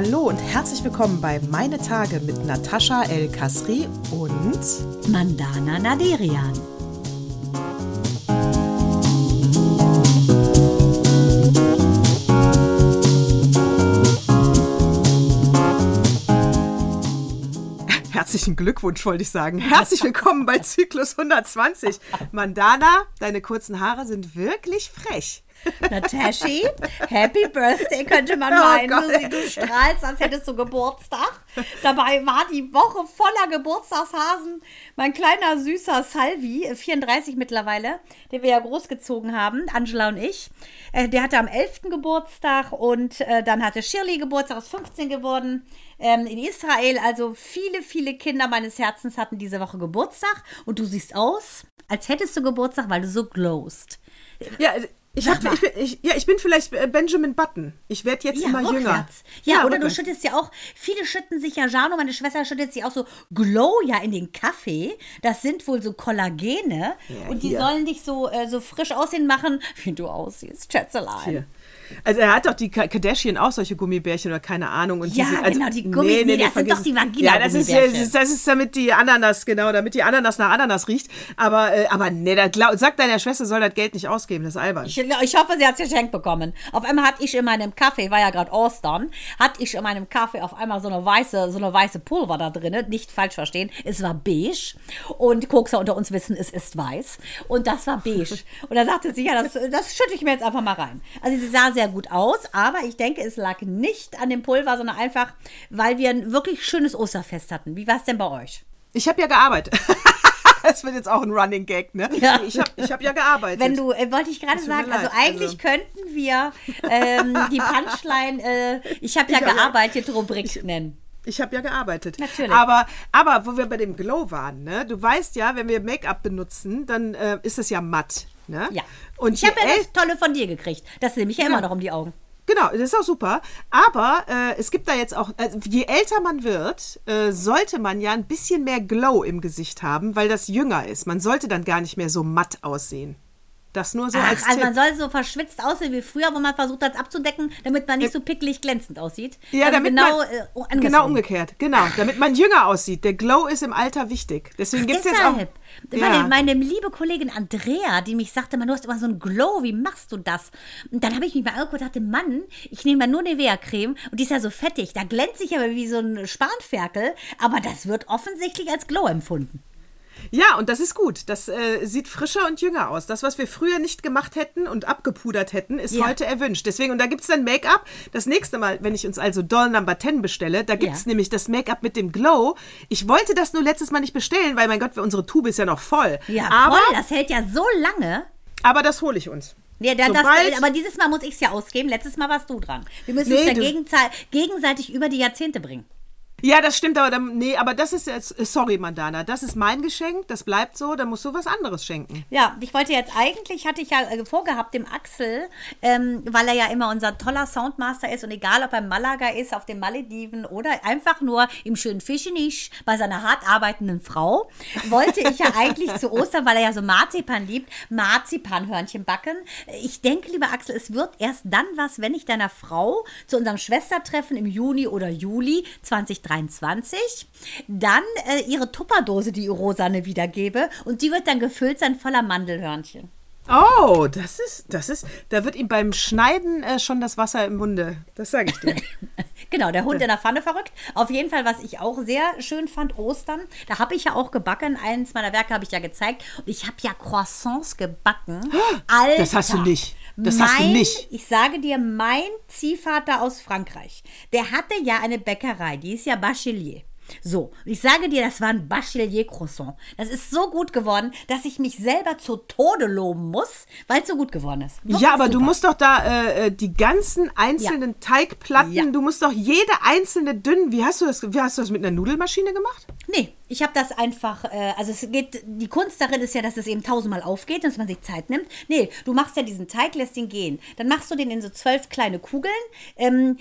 Hallo und herzlich willkommen bei Meine Tage mit Natascha El Kasri und Mandana Naderian. Herzlichen Glückwunsch, wollte ich sagen. Herzlich willkommen bei Zyklus 120. Mandana, deine kurzen Haare sind wirklich frech. Natashi, Happy Birthday könnte man Oh meinen. Gott. du, strahlst, als hättest du Geburtstag. Dabei war die Woche voller Geburtstagshasen. Mein kleiner süßer Salvi, äh, 34 mittlerweile, den wir ja großgezogen haben, Angela und ich. Äh, Der hatte am 11. Geburtstag und äh, dann hatte Shirley Geburtstag, ist 15 geworden. Ähm, in Israel, also viele, viele Kinder meines Herzens hatten diese Woche Geburtstag. Und du siehst aus, als hättest du Geburtstag, weil du so glowst. Ja, ich, hab, ich, bin, ich, ja, ich bin vielleicht äh, Benjamin Button. Ich werde jetzt immer jünger. rückwärts. Ja, oder rückwärts. du schüttest ja auch, viele schütten sich ja, Jano, meine Schwester schüttet sich auch so Glow ja in den Kaffee. Das sind wohl so Kollagene Ja, und die hier. sollen dich so, äh, so frisch aussehen machen, wie du aussiehst, Schätzelein. Hier. Also er hat doch die Ka- Kardashian auch solche Gummibärchen oder keine Ahnung. Und Ja, diese, also, genau, die Gummi- nee, das sind vergiss doch die es. Ja, das ist, das ist, das ist damit die Ananas, genau, damit die Ananas nach Ananas riecht. Aber, äh, aber nee, da glaub, sag deiner Schwester, soll das Geld nicht ausgeben, das ist albern. Ich, ich hoffe, sie hat es geschenkt bekommen. Auf einmal hatte ich in meinem Kaffee, war ja gerade Ostern, hatte ich in meinem Kaffee auf einmal so eine weiße, so eine weiße Pulver da drin. Nicht falsch verstehen, es war beige. Und Kokser unter uns wissen, es ist weiß. Und das war beige. Und da sagte sie, ja, das, das schütte ich mir jetzt einfach mal rein. Also sie sah sehr gut aus, aber ich denke, es lag nicht an dem Pulver, sondern einfach, weil wir ein wirklich schönes Osterfest hatten. Wie war es denn bei euch? Ich habe ja gearbeitet. Das wird jetzt auch ein Running Gag, ne? Ja. Ich habe ich hab ja gearbeitet. Wenn du, äh, wollte ich gerade sagen, also eigentlich also- könnten wir ähm, die Punchline, äh, ich habe ja Ich hab ja- gearbeitet, Rubrik nennen. Ich habe ja gearbeitet. Natürlich. Aber, aber wo wir bei dem Glow waren, ne? Du weißt ja, wenn wir Make-up benutzen, dann äh, ist es ja matt. Ne? Ja. Und ich habe ja das Tolle von dir gekriegt. Das nehme ich ja, immer noch um die Augen. Genau, das ist auch super. Aber äh, es gibt da jetzt auch, also je älter man wird, äh, sollte man ja ein bisschen mehr Glow im Gesicht haben, weil das jünger ist. Man sollte dann gar nicht mehr so matt aussehen. Das nur so als Ach, also Tipp. man soll so verschwitzt aussehen wie früher, wo man versucht hat, es abzudecken, damit man nicht so pickelig glänzend aussieht. Ja, also damit genau, man, äh, andersrum. genau umgekehrt. Genau, damit man jünger aussieht. Der Glow ist im Alter wichtig. Deswegen gibt es jetzt auch. Deshalb. Ja. Meine, meine liebe Kollegin Andrea, die mich sagte, man, du hast immer so ein Glow, wie machst du das? Und dann habe ich mich mal angeguckt und dachte, Mann, ich nehme mal nur Nivea-Creme und die ist ja so fettig. Da glänze ich aber wie so ein Spanferkel, aber das wird offensichtlich als Glow empfunden. Ja, und das ist gut. Das äh, sieht frischer und jünger aus. Das, was wir früher nicht gemacht hätten und abgepudert hätten, ist Ja. heute erwünscht. Deswegen, und da gibt es dann Make-up. Das nächste Mal, wenn ich uns also Doll Number 10 bestelle, da gibt es Ja. nämlich das Make-up mit dem Glow. Ich wollte das nur letztes Mal nicht bestellen, weil, mein Gott, unsere Tube ist ja noch voll. Ja, aber, voll, das hält ja so lange. aber das hole ich uns. Ja, da, Sobald- das, aber dieses Mal muss ich es ja ausgeben. Letztes Mal warst du dran. Wir müssen Nee, uns ja gegenseitig über die Jahrzehnte bringen. Ja, das stimmt, aber dann, nee, aber das ist jetzt, sorry, Mandana, das ist mein Geschenk, das bleibt so, dann musst du was anderes schenken. Ja, ich wollte jetzt eigentlich, hatte ich ja äh, vorgehabt, dem Axel, ähm, weil er ja immer unser toller Soundmaster ist und egal, ob er in Malaga ist, auf den Malediven oder einfach nur im schönen Fischenisch bei seiner hart arbeitenden Frau, wollte ich ja eigentlich zu Ostern, weil er ja so Marzipan liebt, Marzipanhörnchen backen. Ich denke, lieber Axel, es wird erst dann was, wenn ich deiner Frau zu unserem Schwestertreffen im Juni oder Juli 2023 dann äh, ihre Tupperdose, die rosane, wiedergebe und die wird dann gefüllt sein voller Mandelhörnchen. Oh, das ist, das ist, da wird ihm beim Schneiden äh, schon das Wasser im Munde. Das sage ich dir. Genau, der Hund in der Pfanne verrückt. Auf jeden Fall, was ich auch sehr schön fand, Ostern. Da habe ich ja auch gebacken. Eins meiner Werke habe ich ja gezeigt. Und ich habe ja Croissants gebacken. Alter. Das hast du nicht. Das hast du mein, nicht. Ich sage dir, mein Ziehvater aus Frankreich, der hatte ja eine Bäckerei. Die ist ja Bachelier. So, ich sage dir, das war ein Bachelier-Croissant. Das ist so gut geworden, dass ich mich selber zu Tode loben muss, weil es so gut geworden ist. Wirklich ja, aber du super. musst doch da äh, äh, die ganzen einzelnen Teigplatten, Ja. du musst doch jede einzelne dünn. Wie hast du das? Wie hast du das mit einer Nudelmaschine gemacht? Nee, Ich habe das einfach, äh, also es geht, die Kunst darin ist ja, dass es eben tausendmal aufgeht, dass man sich Zeit nimmt. Nee, du machst ja diesen Teig, lässt ihn gehen. Dann machst du den in so zwölf kleine Kugeln, ähm,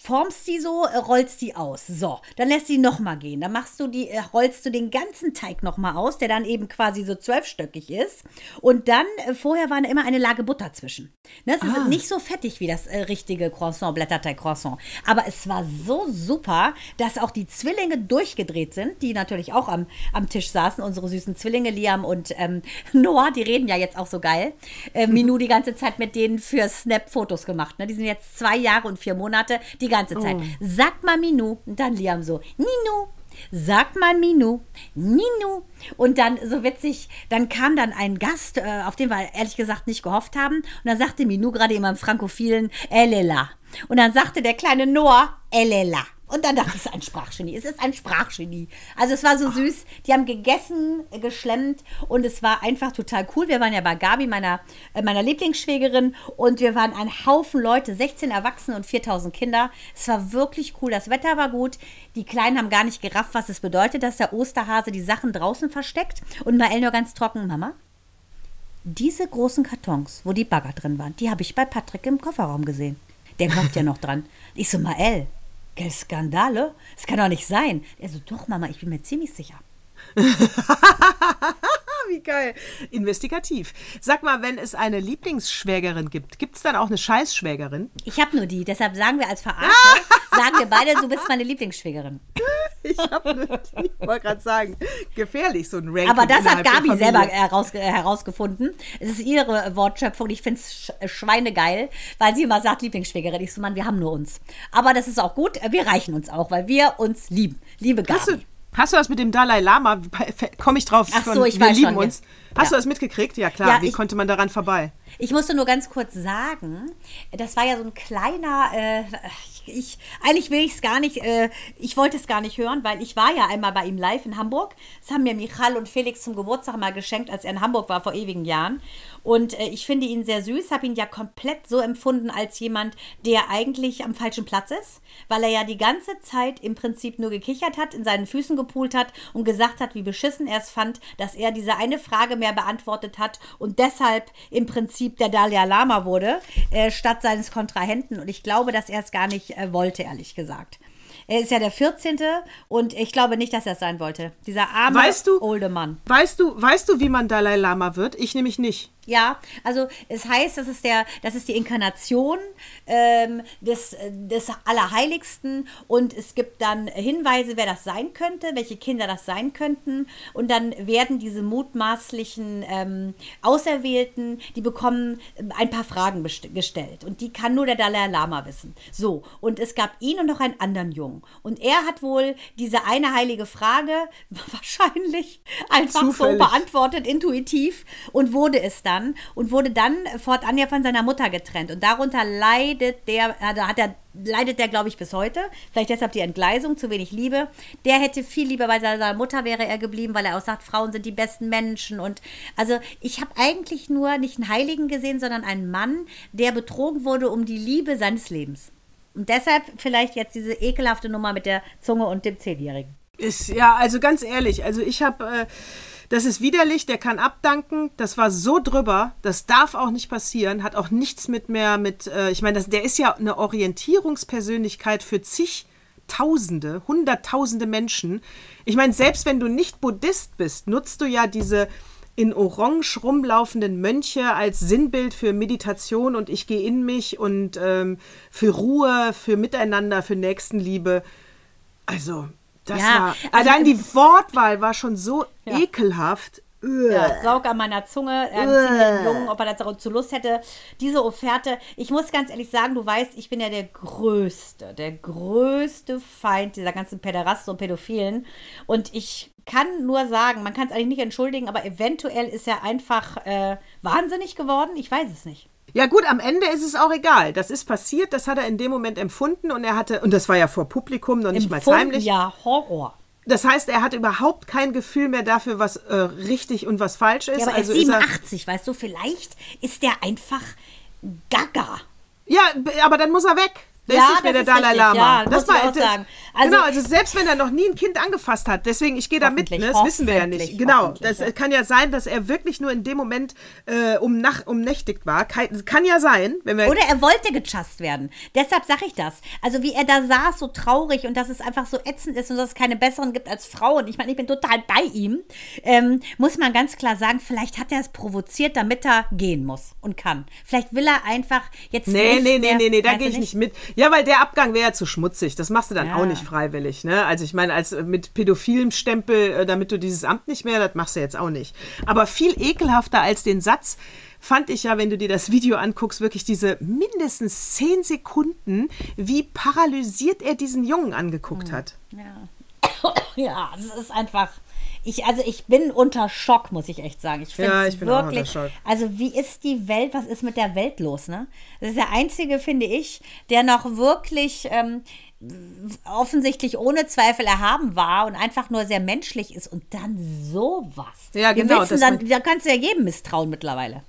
formst die so, äh, rollst die aus. So, dann lässt sie nochmal gehen. Dann machst du die, äh, rollst du den ganzen Teig nochmal aus, der dann eben quasi so zwölfstöckig ist. Und dann, äh, vorher war immer eine Lage Butter zwischen. Ne, es ist Ah. nicht so fettig wie das äh, richtige Croissant, Blätterteig-Croissant. Aber es war so super, dass auch die Zwillinge durchgedreht sind, die natürlich auch am, am Tisch saßen, unsere süßen Zwillinge, Liam und ähm, Noah, die reden ja jetzt auch so geil. Äh, Minou die ganze Zeit mit denen für Snap Fotos gemacht. Ne? Die sind jetzt zwei Jahre und vier Monate, die ganze Zeit. Sag mal Minou. Und dann Liam so, Ninu. Sag mal Minu, Ninu. Und dann, so witzig, dann kam dann ein Gast, äh, auf den wir ehrlich gesagt nicht gehofft haben. Und dann sagte Minu gerade immer im Frankophilen, Elela. Und dann sagte der kleine Noah, Elela. Und dann dachte ich, es ist ein Sprachgenie. Es ist ein Sprachgenie. Also es war so süß. Die haben gegessen, geschlemmt und es war einfach total cool. Wir waren ja bei Gabi, meiner, äh, meiner Lieblingsschwägerin, und wir waren ein Haufen Leute, 16 Erwachsene und 4000 Kinder. Es war wirklich cool. Das Wetter war gut. Die Kleinen haben gar nicht gerafft, was es bedeutet, dass der Osterhase die Sachen draußen versteckt. Und Mael nur ganz trocken, Mama, diese großen Kartons, wo die Bagger drin waren, die habe ich bei Patrick im Kofferraum gesehen. Der glaubt ja noch dran. Ich so, Mael, gell, Skandale? Das kann doch nicht sein. Er so, doch, Mama, ich bin mir ziemlich sicher. Wie geil. Investigativ. Sag mal, wenn es eine Lieblingsschwägerin gibt, gibt es dann auch eine Scheißschwägerin? Ich habe nur die, deshalb sagen wir als Verarsche, sagen wir beide, du bist meine Lieblingsschwägerin. Ich habe nur die. Ich wollte gerade sagen, gefährlich, so ein Ranking. Aber das hat Gabi selber heraus, herausgefunden. Es ist ihre Wortschöpfung. Ich finde es sch schweinegeil, weil sie immer sagt, Lieblingsschwägerin. Ich so, Mann, wir haben nur uns. Aber das ist auch gut. Wir reichen uns auch, weil wir uns lieben. Liebe Gabi. Hast du, hast du das mit dem Dalai Lama? Komme ich drauf. Ach so, ich wir weiß lieben schon, uns. ja. Hast du das mitgekriegt? Ja, klar. Ja, Wie ich- konnte man daran vorbei? Ich musste nur ganz kurz sagen, das war ja so ein kleiner, äh, ich, ich, eigentlich will ich es gar nicht, äh, ich wollte es gar nicht hören, weil ich war ja einmal bei ihm live in Hamburg. Das haben mir Michal und Felix zum Geburtstag mal geschenkt, als er in Hamburg war vor ewigen Jahren. Und äh, ich finde ihn sehr süß, habe ihn ja komplett so empfunden als jemand, der eigentlich am falschen Platz ist, weil er ja die ganze Zeit im Prinzip nur gekichert hat, in seinen Füßen gepult hat und gesagt hat, wie beschissen er es fand, dass er diese eine Frage mehr beantwortet hat und deshalb im Prinzip der Dalai Lama wurde, äh, statt seines Kontrahenten. Und ich glaube, dass er es gar nicht äh, wollte, ehrlich gesagt. Er ist ja der 14. und ich glaube nicht, dass er es sein wollte. Dieser arme, Weißt du- olde Mann. Weißt du, weißt du, wie man Dalai Lama wird? Ich nämlich nicht. Ja, also es heißt, das ist, der, das ist die Inkarnation ähm, des, äh, des Allerheiligsten. Und es gibt dann Hinweise, wer das sein könnte, welche Kinder das sein könnten. Und dann werden diese mutmaßlichen ähm, Auserwählten, die bekommen ähm, ein paar Fragen gestellt. Und die kann nur der Dalai Lama wissen. So, und es gab ihn und noch einen anderen Jungen. Und er hat wohl diese eine heilige Frage wahrscheinlich einfach so Zufällig. beantwortet, intuitiv und wurde es dann und wurde dann fortan ja von seiner Mutter getrennt und darunter leidet der, da hat er leidet der, glaube ich, bis heute. Vielleicht deshalb die Entgleisung, zu wenig Liebe. Der hätte viel lieber bei seiner Mutter wäre er geblieben, weil er auch sagt, Frauen sind die besten Menschen. Und also ich habe eigentlich nur nicht einen Heiligen gesehen, sondern einen Mann, der betrogen wurde um die Liebe seines Lebens. Und deshalb vielleicht jetzt diese ekelhafte Nummer mit der Zunge und dem Zehnjährigen. Ist, ja, also ganz ehrlich, also ich habe, äh, das ist widerlich, der kann abdanken, das war so drüber, das darf auch nicht passieren, hat auch nichts mit mehr mit, äh, ich meine, der ist ja eine Orientierungspersönlichkeit für zigtausende, hunderttausende Menschen. Ich meine, selbst wenn du nicht Buddhist bist, nutzt du ja diese in Orange rumlaufenden Mönche als Sinnbild für Meditation und ich gehe in mich und ähm, für Ruhe, für Miteinander, für Nächstenliebe. Also, das Ja, war. also allein die Wortwahl war schon so Ja. ekelhaft. Ja, saug an meiner Zunge, äh, den Jungen, ob er das dazu Lust hätte. Diese Offerte, ich muss ganz ehrlich sagen, du weißt, ich bin ja der größte, der größte Feind dieser ganzen Päderasten und Pädophilen. Und ich kann nur sagen, man kann es eigentlich nicht entschuldigen, aber eventuell ist er einfach äh, wahnsinnig geworden. Ich weiß es nicht. Ja gut, am Ende ist es auch egal. Das ist passiert, das hat er in dem Moment empfunden und er hatte, und das war ja vor Publikum, noch nicht mal Empfunden, heimlich. Ja, Horror. Das heißt, er hat überhaupt kein Gefühl mehr dafür, was äh, richtig und was falsch ist. Ja, aber er ist also ist er, 87, weißt du, vielleicht ist der einfach gaga. ja, aber dann muss er weg. Der Ja, ist nicht mehr der Dalai richtig. Lama. Ja, das ich auch das- sagen. Also, genau, also selbst wenn er noch nie ein Kind angefasst hat, deswegen, ich gehe da mit, ne? Das wissen wir ja nicht. Genau, das ja. äh, kann ja sein, dass er wirklich nur in dem Moment äh, um Nach umnächtigt war. Kein, kann ja sein, wenn wir. Oder er wollte gechast werden. Deshalb sage ich das. Also wie er da saß, so traurig und dass es einfach so ätzend ist und dass es keine besseren gibt als Frauen. Ich meine, ich bin total bei ihm. Ähm, muss man ganz klar sagen, vielleicht hat er es provoziert, damit er gehen muss und kann. Vielleicht will er einfach jetzt Nee, nicht nee, nee, nee, nee, da gehe ich nicht mit. Ja, weil der Abgang wäre ja zu schmutzig. Das machst du dann Ja. auch nicht freiwillig, ne? Also ich meine, als äh, mit pädophilem Stempel, äh, damit du dieses Amt nicht mehr, das machst du jetzt auch nicht. Aber viel ekelhafter als den Satz fand ich ja, wenn du dir das Video anguckst, wirklich diese mindestens zehn Sekunden, wie paralysiert er diesen Jungen angeguckt Hm. hat. Ja, das ist einfach. Ich, also ich bin unter Schock, muss ich echt sagen. Ich finde Ja, es ich bin auch wirklich. unter Schock. Also wie ist die Welt? Was ist mit der Welt los? Ne? Das ist der einzige, finde ich, der noch wirklich ähm, offensichtlich ohne Zweifel erhaben war und einfach nur sehr menschlich ist und dann sowas. Ja, genau, Dann, da kannst du ja jedem misstrauen mittlerweile.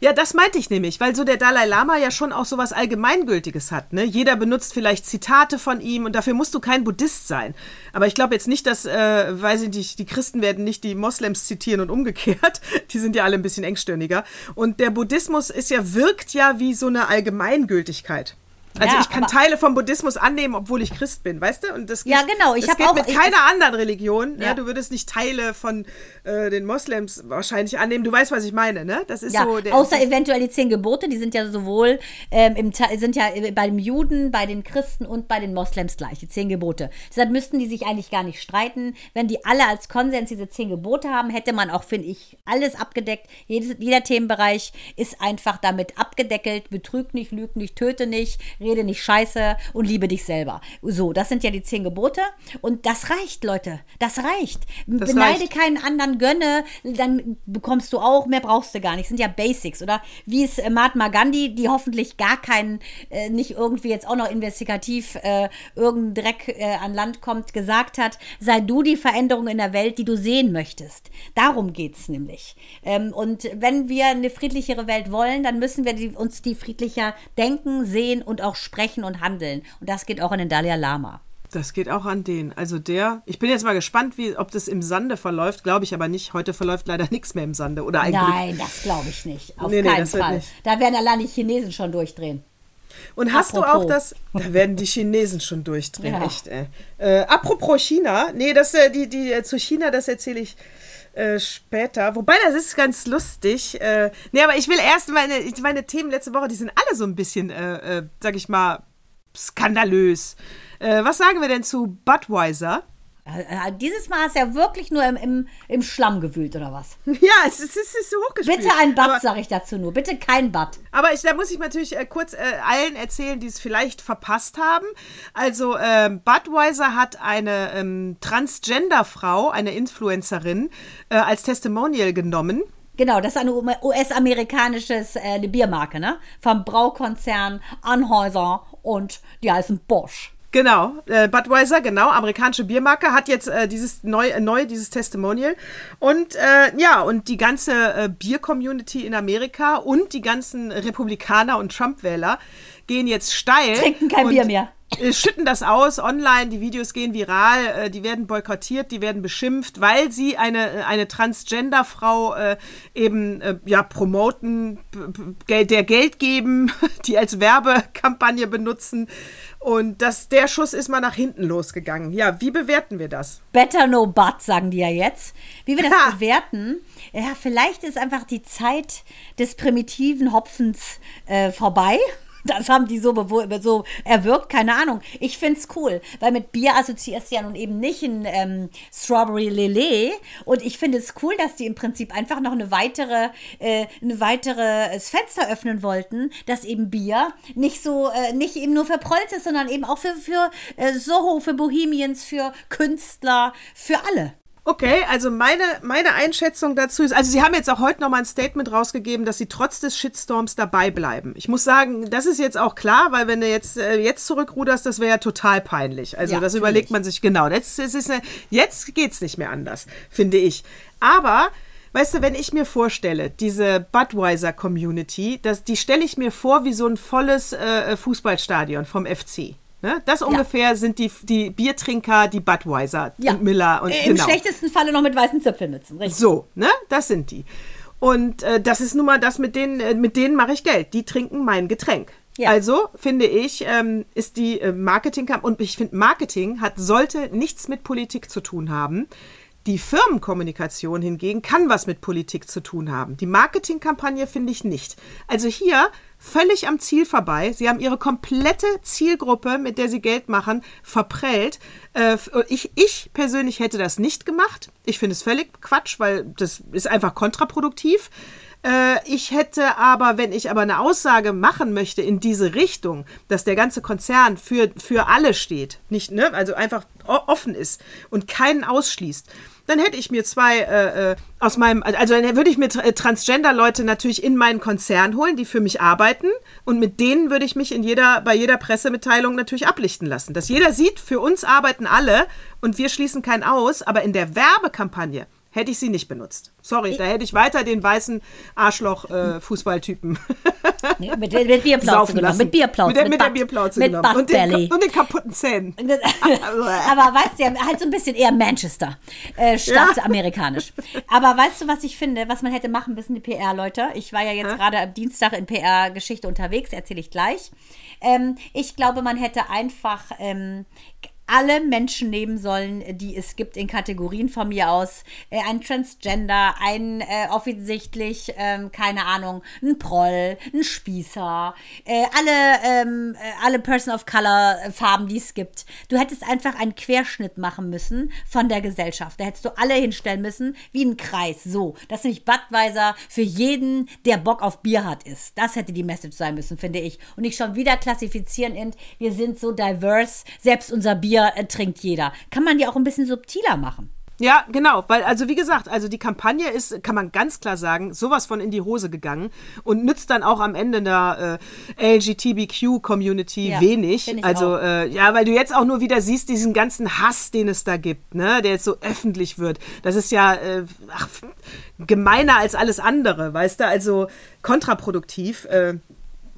Ja, das meinte ich nämlich, weil so der Dalai Lama ja schon auch so was Allgemeingültiges hat. Ne? Jeder benutzt vielleicht Zitate von ihm und dafür musst du kein Buddhist sein. Aber ich glaube jetzt nicht, dass, äh, weiß ich nicht, die Christen werden nicht die Moslems zitieren und umgekehrt. Die sind ja alle ein bisschen engstirniger. Und der Buddhismus ist ja, wirkt ja wie so eine Allgemeingültigkeit. Also Ja, ich kann Teile vom Buddhismus annehmen, obwohl ich Christ bin, weißt du? Und das geht, Ja, genau, ich das geht auch- mit ich- keiner anderen Religion. Ja. Ne? Du würdest nicht Teile von äh, den Moslems wahrscheinlich annehmen. Du weißt, was ich meine, ne? Das ist Ja, so der außer eventuell die zehn Gebote, die sind ja sowohl ähm, im, sind ja bei den Juden, bei den Christen und bei den Moslems gleich, die zehn Gebote. Deshalb müssten die sich eigentlich gar nicht streiten. Wenn die alle als Konsens diese zehn Gebote haben, hätte man auch, finde ich, alles abgedeckt. Jedes, jeder Themenbereich ist einfach damit abgedeckelt. Betrüg nicht, lüg nicht, töte nicht, rede nicht scheiße und liebe dich selber. So, das sind ja die zehn Gebote. Und das reicht, Leute. Das reicht. Das Beneide reicht. keinen anderen, gönne, dann bekommst du auch, mehr brauchst du gar nicht. Das sind ja Basics. Oder wie es äh, Mahatma Gandhi, die hoffentlich gar keinen, äh, nicht irgendwie jetzt auch noch investigativ äh, irgendein Dreck äh, an Land kommt, gesagt hat, sei du die Veränderung in der Welt, die du sehen möchtest. Darum geht es nämlich. Ähm, und wenn wir eine friedlichere Welt wollen, dann müssen wir die, uns die friedlicher denken, sehen und auch sprechen und handeln. Und das geht auch an den Dalai Lama. Das geht auch an den. Also der, ich bin jetzt mal gespannt, wie, ob das im Sande verläuft, glaube ich aber nicht. Heute verläuft leider nichts mehr im Sande. Oder ein Glück. Nein, das glaube ich nicht. Auf Nee, nee, keinen das wird Fall. nicht. Da werden allein die Chinesen schon durchdrehen. Und hast du Apropos. auch das, da werden die Chinesen schon durchdrehen, Ja. echt, ey. Äh, apropos China, nee, das, äh, die, die, äh, zu China, das erzähle ich äh, später. Wobei, das ist ganz lustig. Äh, nee, aber ich will erst meine, meine Themen letzte Woche, die sind alle so ein bisschen, äh, äh, sag ich mal, skandalös. Äh, was sagen wir denn zu Budweiser? Äh, äh, Dieses Mal hast du ja wirklich nur im, im, im Schlamm gewühlt, oder was? Ja, es ist, es ist so hochgespielt. Bitte ein Bad, sage ich dazu nur. Bitte kein Bad. Aber ich, da muss ich natürlich äh, kurz äh, allen erzählen, die es vielleicht verpasst haben. Also ähm, Budweiser hat eine ähm, Transgender-Frau, eine Influencerin, äh, als Testimonial genommen. Genau, das ist eine US-amerikanisches äh, eine Biermarke, ne? Vom Braukonzern Anheuser und die heißen Bosch. Genau, äh, Budweiser, genau, amerikanische Biermarke, hat jetzt äh, dieses neu, äh, neu dieses Testimonial. Und äh, ja, und die ganze äh, Bier-Community in Amerika und die ganzen Republikaner und Trump-Wähler gehen jetzt steil. Trinken kein Bier mehr. äh, Schütten das aus online, die Videos gehen viral, die werden boykottiert, die werden beschimpft, weil sie eine, eine Transgender-Frau äh, eben äh, ja, promoten, der Geld geben, die als Werbekampagne benutzen. Und das, der Schuss ist mal nach hinten losgegangen. Ja, wie bewerten wir das? Better no but, sagen die ja jetzt. Wie wir das Ha. bewerten, ja, vielleicht ist einfach die Zeit des primitiven Hopfens äh, vorbei. Das haben die so, so erwirkt, keine Ahnung. Ich finde es cool, weil mit Bier assoziierst du ja nun eben nicht ein ähm, Strawberry Lillet. Und ich finde es cool, dass die im Prinzip einfach noch eine weitere, äh, eine weitere das Fenster öffnen wollten, dass eben Bier nicht so, äh, nicht eben nur für Prolls ist, sondern eben auch für, für äh, Soho, für Bohemians, für Künstler, für alle. Okay, also meine, meine Einschätzung dazu ist, also sie haben jetzt auch heute nochmal ein Statement rausgegeben, dass sie trotz des Shitstorms dabei bleiben. Ich muss sagen, das ist jetzt auch klar, weil wenn du jetzt, äh, jetzt zurückruderst, das wäre ja total peinlich. Also Ja, das überlegt man sich genau. Jetzt, es ist eine, jetzt geht's nicht mehr anders, finde ich. Aber Weißt du, wenn ich mir vorstelle, diese Budweiser-Community, das, die stelle ich mir vor wie so ein volles äh, Fußballstadion vom FC. Ne? Das ungefähr sind die, die Biertrinker, die Budweiser Ja. und Miller und Im genau. schlechtesten Falle noch mit weißen Zipfelmützen, richtig. So, ne? Das sind die. Und äh, das ist nun mal das, mit denen, äh, mit denen mache ich Geld. Die trinken mein Getränk. Ja. Also finde ich, ähm, ist die äh, Marketing und ich finde Marketing hat sollte nichts mit Politik zu tun haben. Die Firmenkommunikation hingegen kann was mit Politik zu tun haben. Die Marketingkampagne finde ich nicht. Also hier völlig am Ziel vorbei. Sie haben ihre komplette Zielgruppe, mit der sie Geld machen, verprellt. Äh, ich, ich persönlich hätte das nicht gemacht. Ich finde es völlig Quatsch, weil das ist einfach kontraproduktiv. Äh, Ich hätte aber, wenn ich aber eine Aussage machen möchte in diese Richtung, dass der ganze Konzern für, für alle steht, nicht, ne, also einfach offen ist und keinen ausschließt, dann hätte ich mir zwei äh, äh, aus meinem, also dann würde ich mir äh, Transgender-Leute natürlich in meinen Konzern holen, die für mich arbeiten und mit denen würde ich mich in jeder, bei jeder Pressemitteilung natürlich ablichten lassen. Dass jeder sieht, für uns arbeiten alle und wir schließen keinen aus, aber in der Werbekampagne hätte ich sie nicht benutzt. Sorry, da hätte ich weiter den weißen Arschloch-Fußballtypen Nee, mit, mit Bierplauze genommen. Mit Bierplauze. Mit der, mit der Butt- Bierplauze Mit genommen. Und den, und den kaputten Zähnen. Aber weißt du, ja, halt so ein bisschen eher Manchester äh, statt Ja. amerikanisch. Aber weißt du, was ich finde, was man hätte machen müssen, die PR-Leute? Ich war ja jetzt gerade am Dienstag in PR-Geschichte unterwegs, erzähle ich gleich. Ähm, ich glaube, man hätte einfach ähm, alle Menschen nehmen sollen, die es gibt in Kategorien von mir aus. Äh, ein Transgender, ein äh, offensichtlich, ähm, keine Ahnung, ein Proll, ein Spießer, äh, alle, ähm, äh, alle Person of Color äh, Farben, die es gibt. Du hättest einfach einen Querschnitt machen müssen von der Gesellschaft. Da hättest du alle hinstellen müssen, wie ein Kreis. So, dass nämlich Budweiser für jeden, der Bock auf Bier hat, ist. Das hätte die Message sein müssen, finde ich. Und nicht schon wieder klassifizieren in, wir sind so diverse, selbst unser Bier äh, trinkt jeder. Kann man ja auch ein bisschen subtiler machen. Ja, genau, weil also wie gesagt, also die Kampagne ist, kann man ganz klar sagen, sowas von in die Hose gegangen und nützt dann auch am Ende der äh, LGBTQ-Community Ja, wenig. Also äh, ja, weil du jetzt auch nur wieder siehst diesen ganzen Hass, den es da gibt, ne, der jetzt so öffentlich wird. Das ist ja äh, ach, gemeiner als alles andere, weißt du? Also kontraproduktiv. Äh,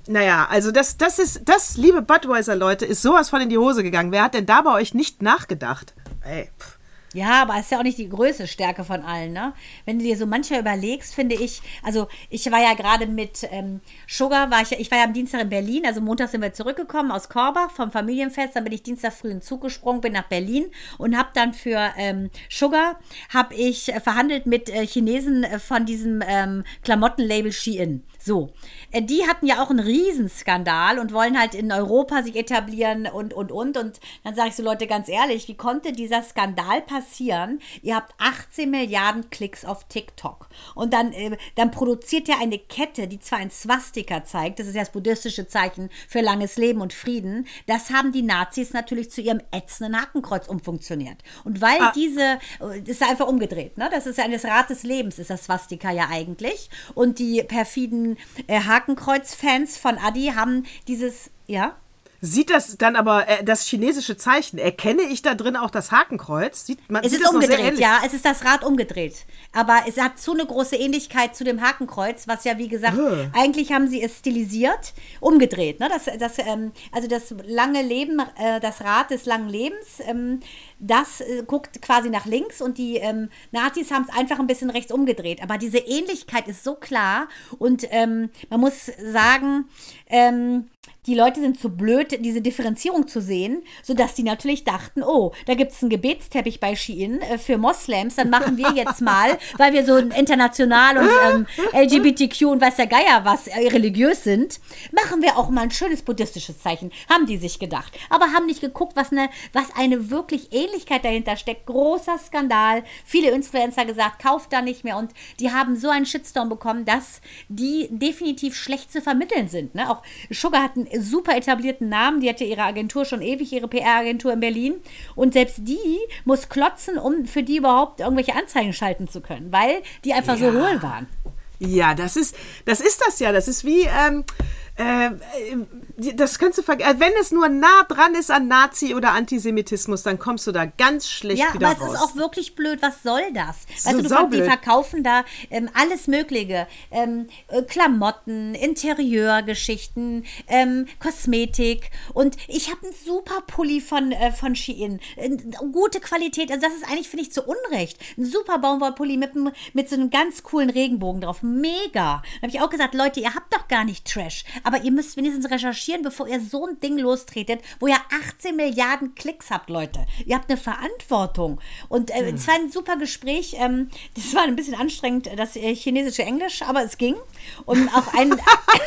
naja, also das, das ist, das, liebe Budweiser-Leute, ist sowas von in die Hose gegangen. Wer hat denn da bei euch nicht nachgedacht? Ey, pff. Ja, aber ist ja auch nicht die größte Stärke von allen, ne? Wenn du dir so mancher überlegst, finde ich, also ich war ja gerade mit ähm, Sugar, war ich, ich war ja am Dienstag in Berlin, also Montag sind wir zurückgekommen aus Korbach vom Familienfest, dann bin ich Dienstag früh in den Zug gesprungen, bin nach Berlin und habe dann für ähm, Sugar, habe ich äh, verhandelt mit äh, Chinesen äh, von diesem ähm, Klamottenlabel Shein. So, äh, die hatten ja auch einen Riesenskandal und wollen halt in Europa sich etablieren und, und, und. Und dann sage ich so, Leute, ganz ehrlich, wie konnte dieser Skandal passieren? Ihr habt 18 Milliarden Klicks auf TikTok. Und dann, äh, dann produziert ihr eine Kette, die zwar ein Swastika zeigt, das ist ja das buddhistische Zeichen für langes Leben und Frieden. Das haben die Nazis natürlich zu ihrem ätzenden Hakenkreuz umfunktioniert. Und weil diese, äh, das ist einfach umgedreht, ne? Das ist ja das Rad des Lebens, ist das Swastika ja eigentlich. Und die perfiden äh, Hakenkreuz-Fans von Adi haben dieses, ja? Sieht das dann aber, äh, das chinesische Zeichen, erkenne ich da drin auch das Hakenkreuz? Sieht, man Es sieht ist umgedreht, ja, es ist das Rad umgedreht. Aber es hat so eine große Ähnlichkeit zu dem Hakenkreuz, was ja, wie gesagt, Äh. eigentlich haben sie es stilisiert, umgedreht. Ne? Das, das, ähm, also das lange Leben, äh, das Rad des langen Lebens, ähm, das äh, guckt quasi nach links und die ähm, Nazis haben es einfach ein bisschen rechts umgedreht. Aber diese Ähnlichkeit ist so klar und ähm, man muss sagen, ähm, die Leute sind zu blöd, diese Differenzierung zu sehen, sodass die natürlich dachten, oh, da gibt es einen Gebetsteppich bei Shein äh, für Moslems, dann machen wir jetzt mal, weil wir so international und ähm, LGBTQ und weiß der Geier was äh, religiös sind, machen wir auch mal ein schönes buddhistisches Zeichen, haben die sich gedacht. Aber haben nicht geguckt, was eine, was eine wirklich Ähnlichkeit dahinter steckt. Großer Skandal. Viele Influencer gesagt, kauft da nicht mehr und die haben so einen Shitstorm bekommen, dass die definitiv schlecht zu vermitteln sind. Ne? Auch Sugar hat einen super etablierten Namen, die hatte ihre Agentur schon ewig, ihre PR-Agentur in Berlin. Und selbst die muss klotzen, um für die überhaupt irgendwelche Anzeigen schalten zu können, weil die einfach so hohl waren. Ja, das ist, das ist das ja. Das ist wie, ähm, Äh, das kannst du vergessen. Wenn es nur nah dran ist an Nazi oder Antisemitismus, dann kommst du da ganz schlecht ja, wieder aber raus. es ist auch wirklich blöd. Was soll das? So Weißt du, du die verkaufen da ähm, alles Mögliche. Ähm, äh, Klamotten, Interieurgeschichten, ähm, Kosmetik. Und ich habe einen super Pulli von, äh, von Shein. Äh, gute Qualität. Also das ist eigentlich, finde ich, zu Unrecht. Ein super Baumwollpulli mit, mit so einem ganz coolen Regenbogen drauf. Mega. Da habe ich auch gesagt, Leute, ihr habt doch gar nicht Trash. Aber ihr müsst wenigstens recherchieren, bevor ihr so ein Ding lostretet, wo ihr 18 Milliarden Klicks habt, Leute. Ihr habt eine Verantwortung. Und äh, es war ein super Gespräch. Ähm, das war ein bisschen anstrengend, das äh, chinesische Englisch, aber es ging. Und auch ein,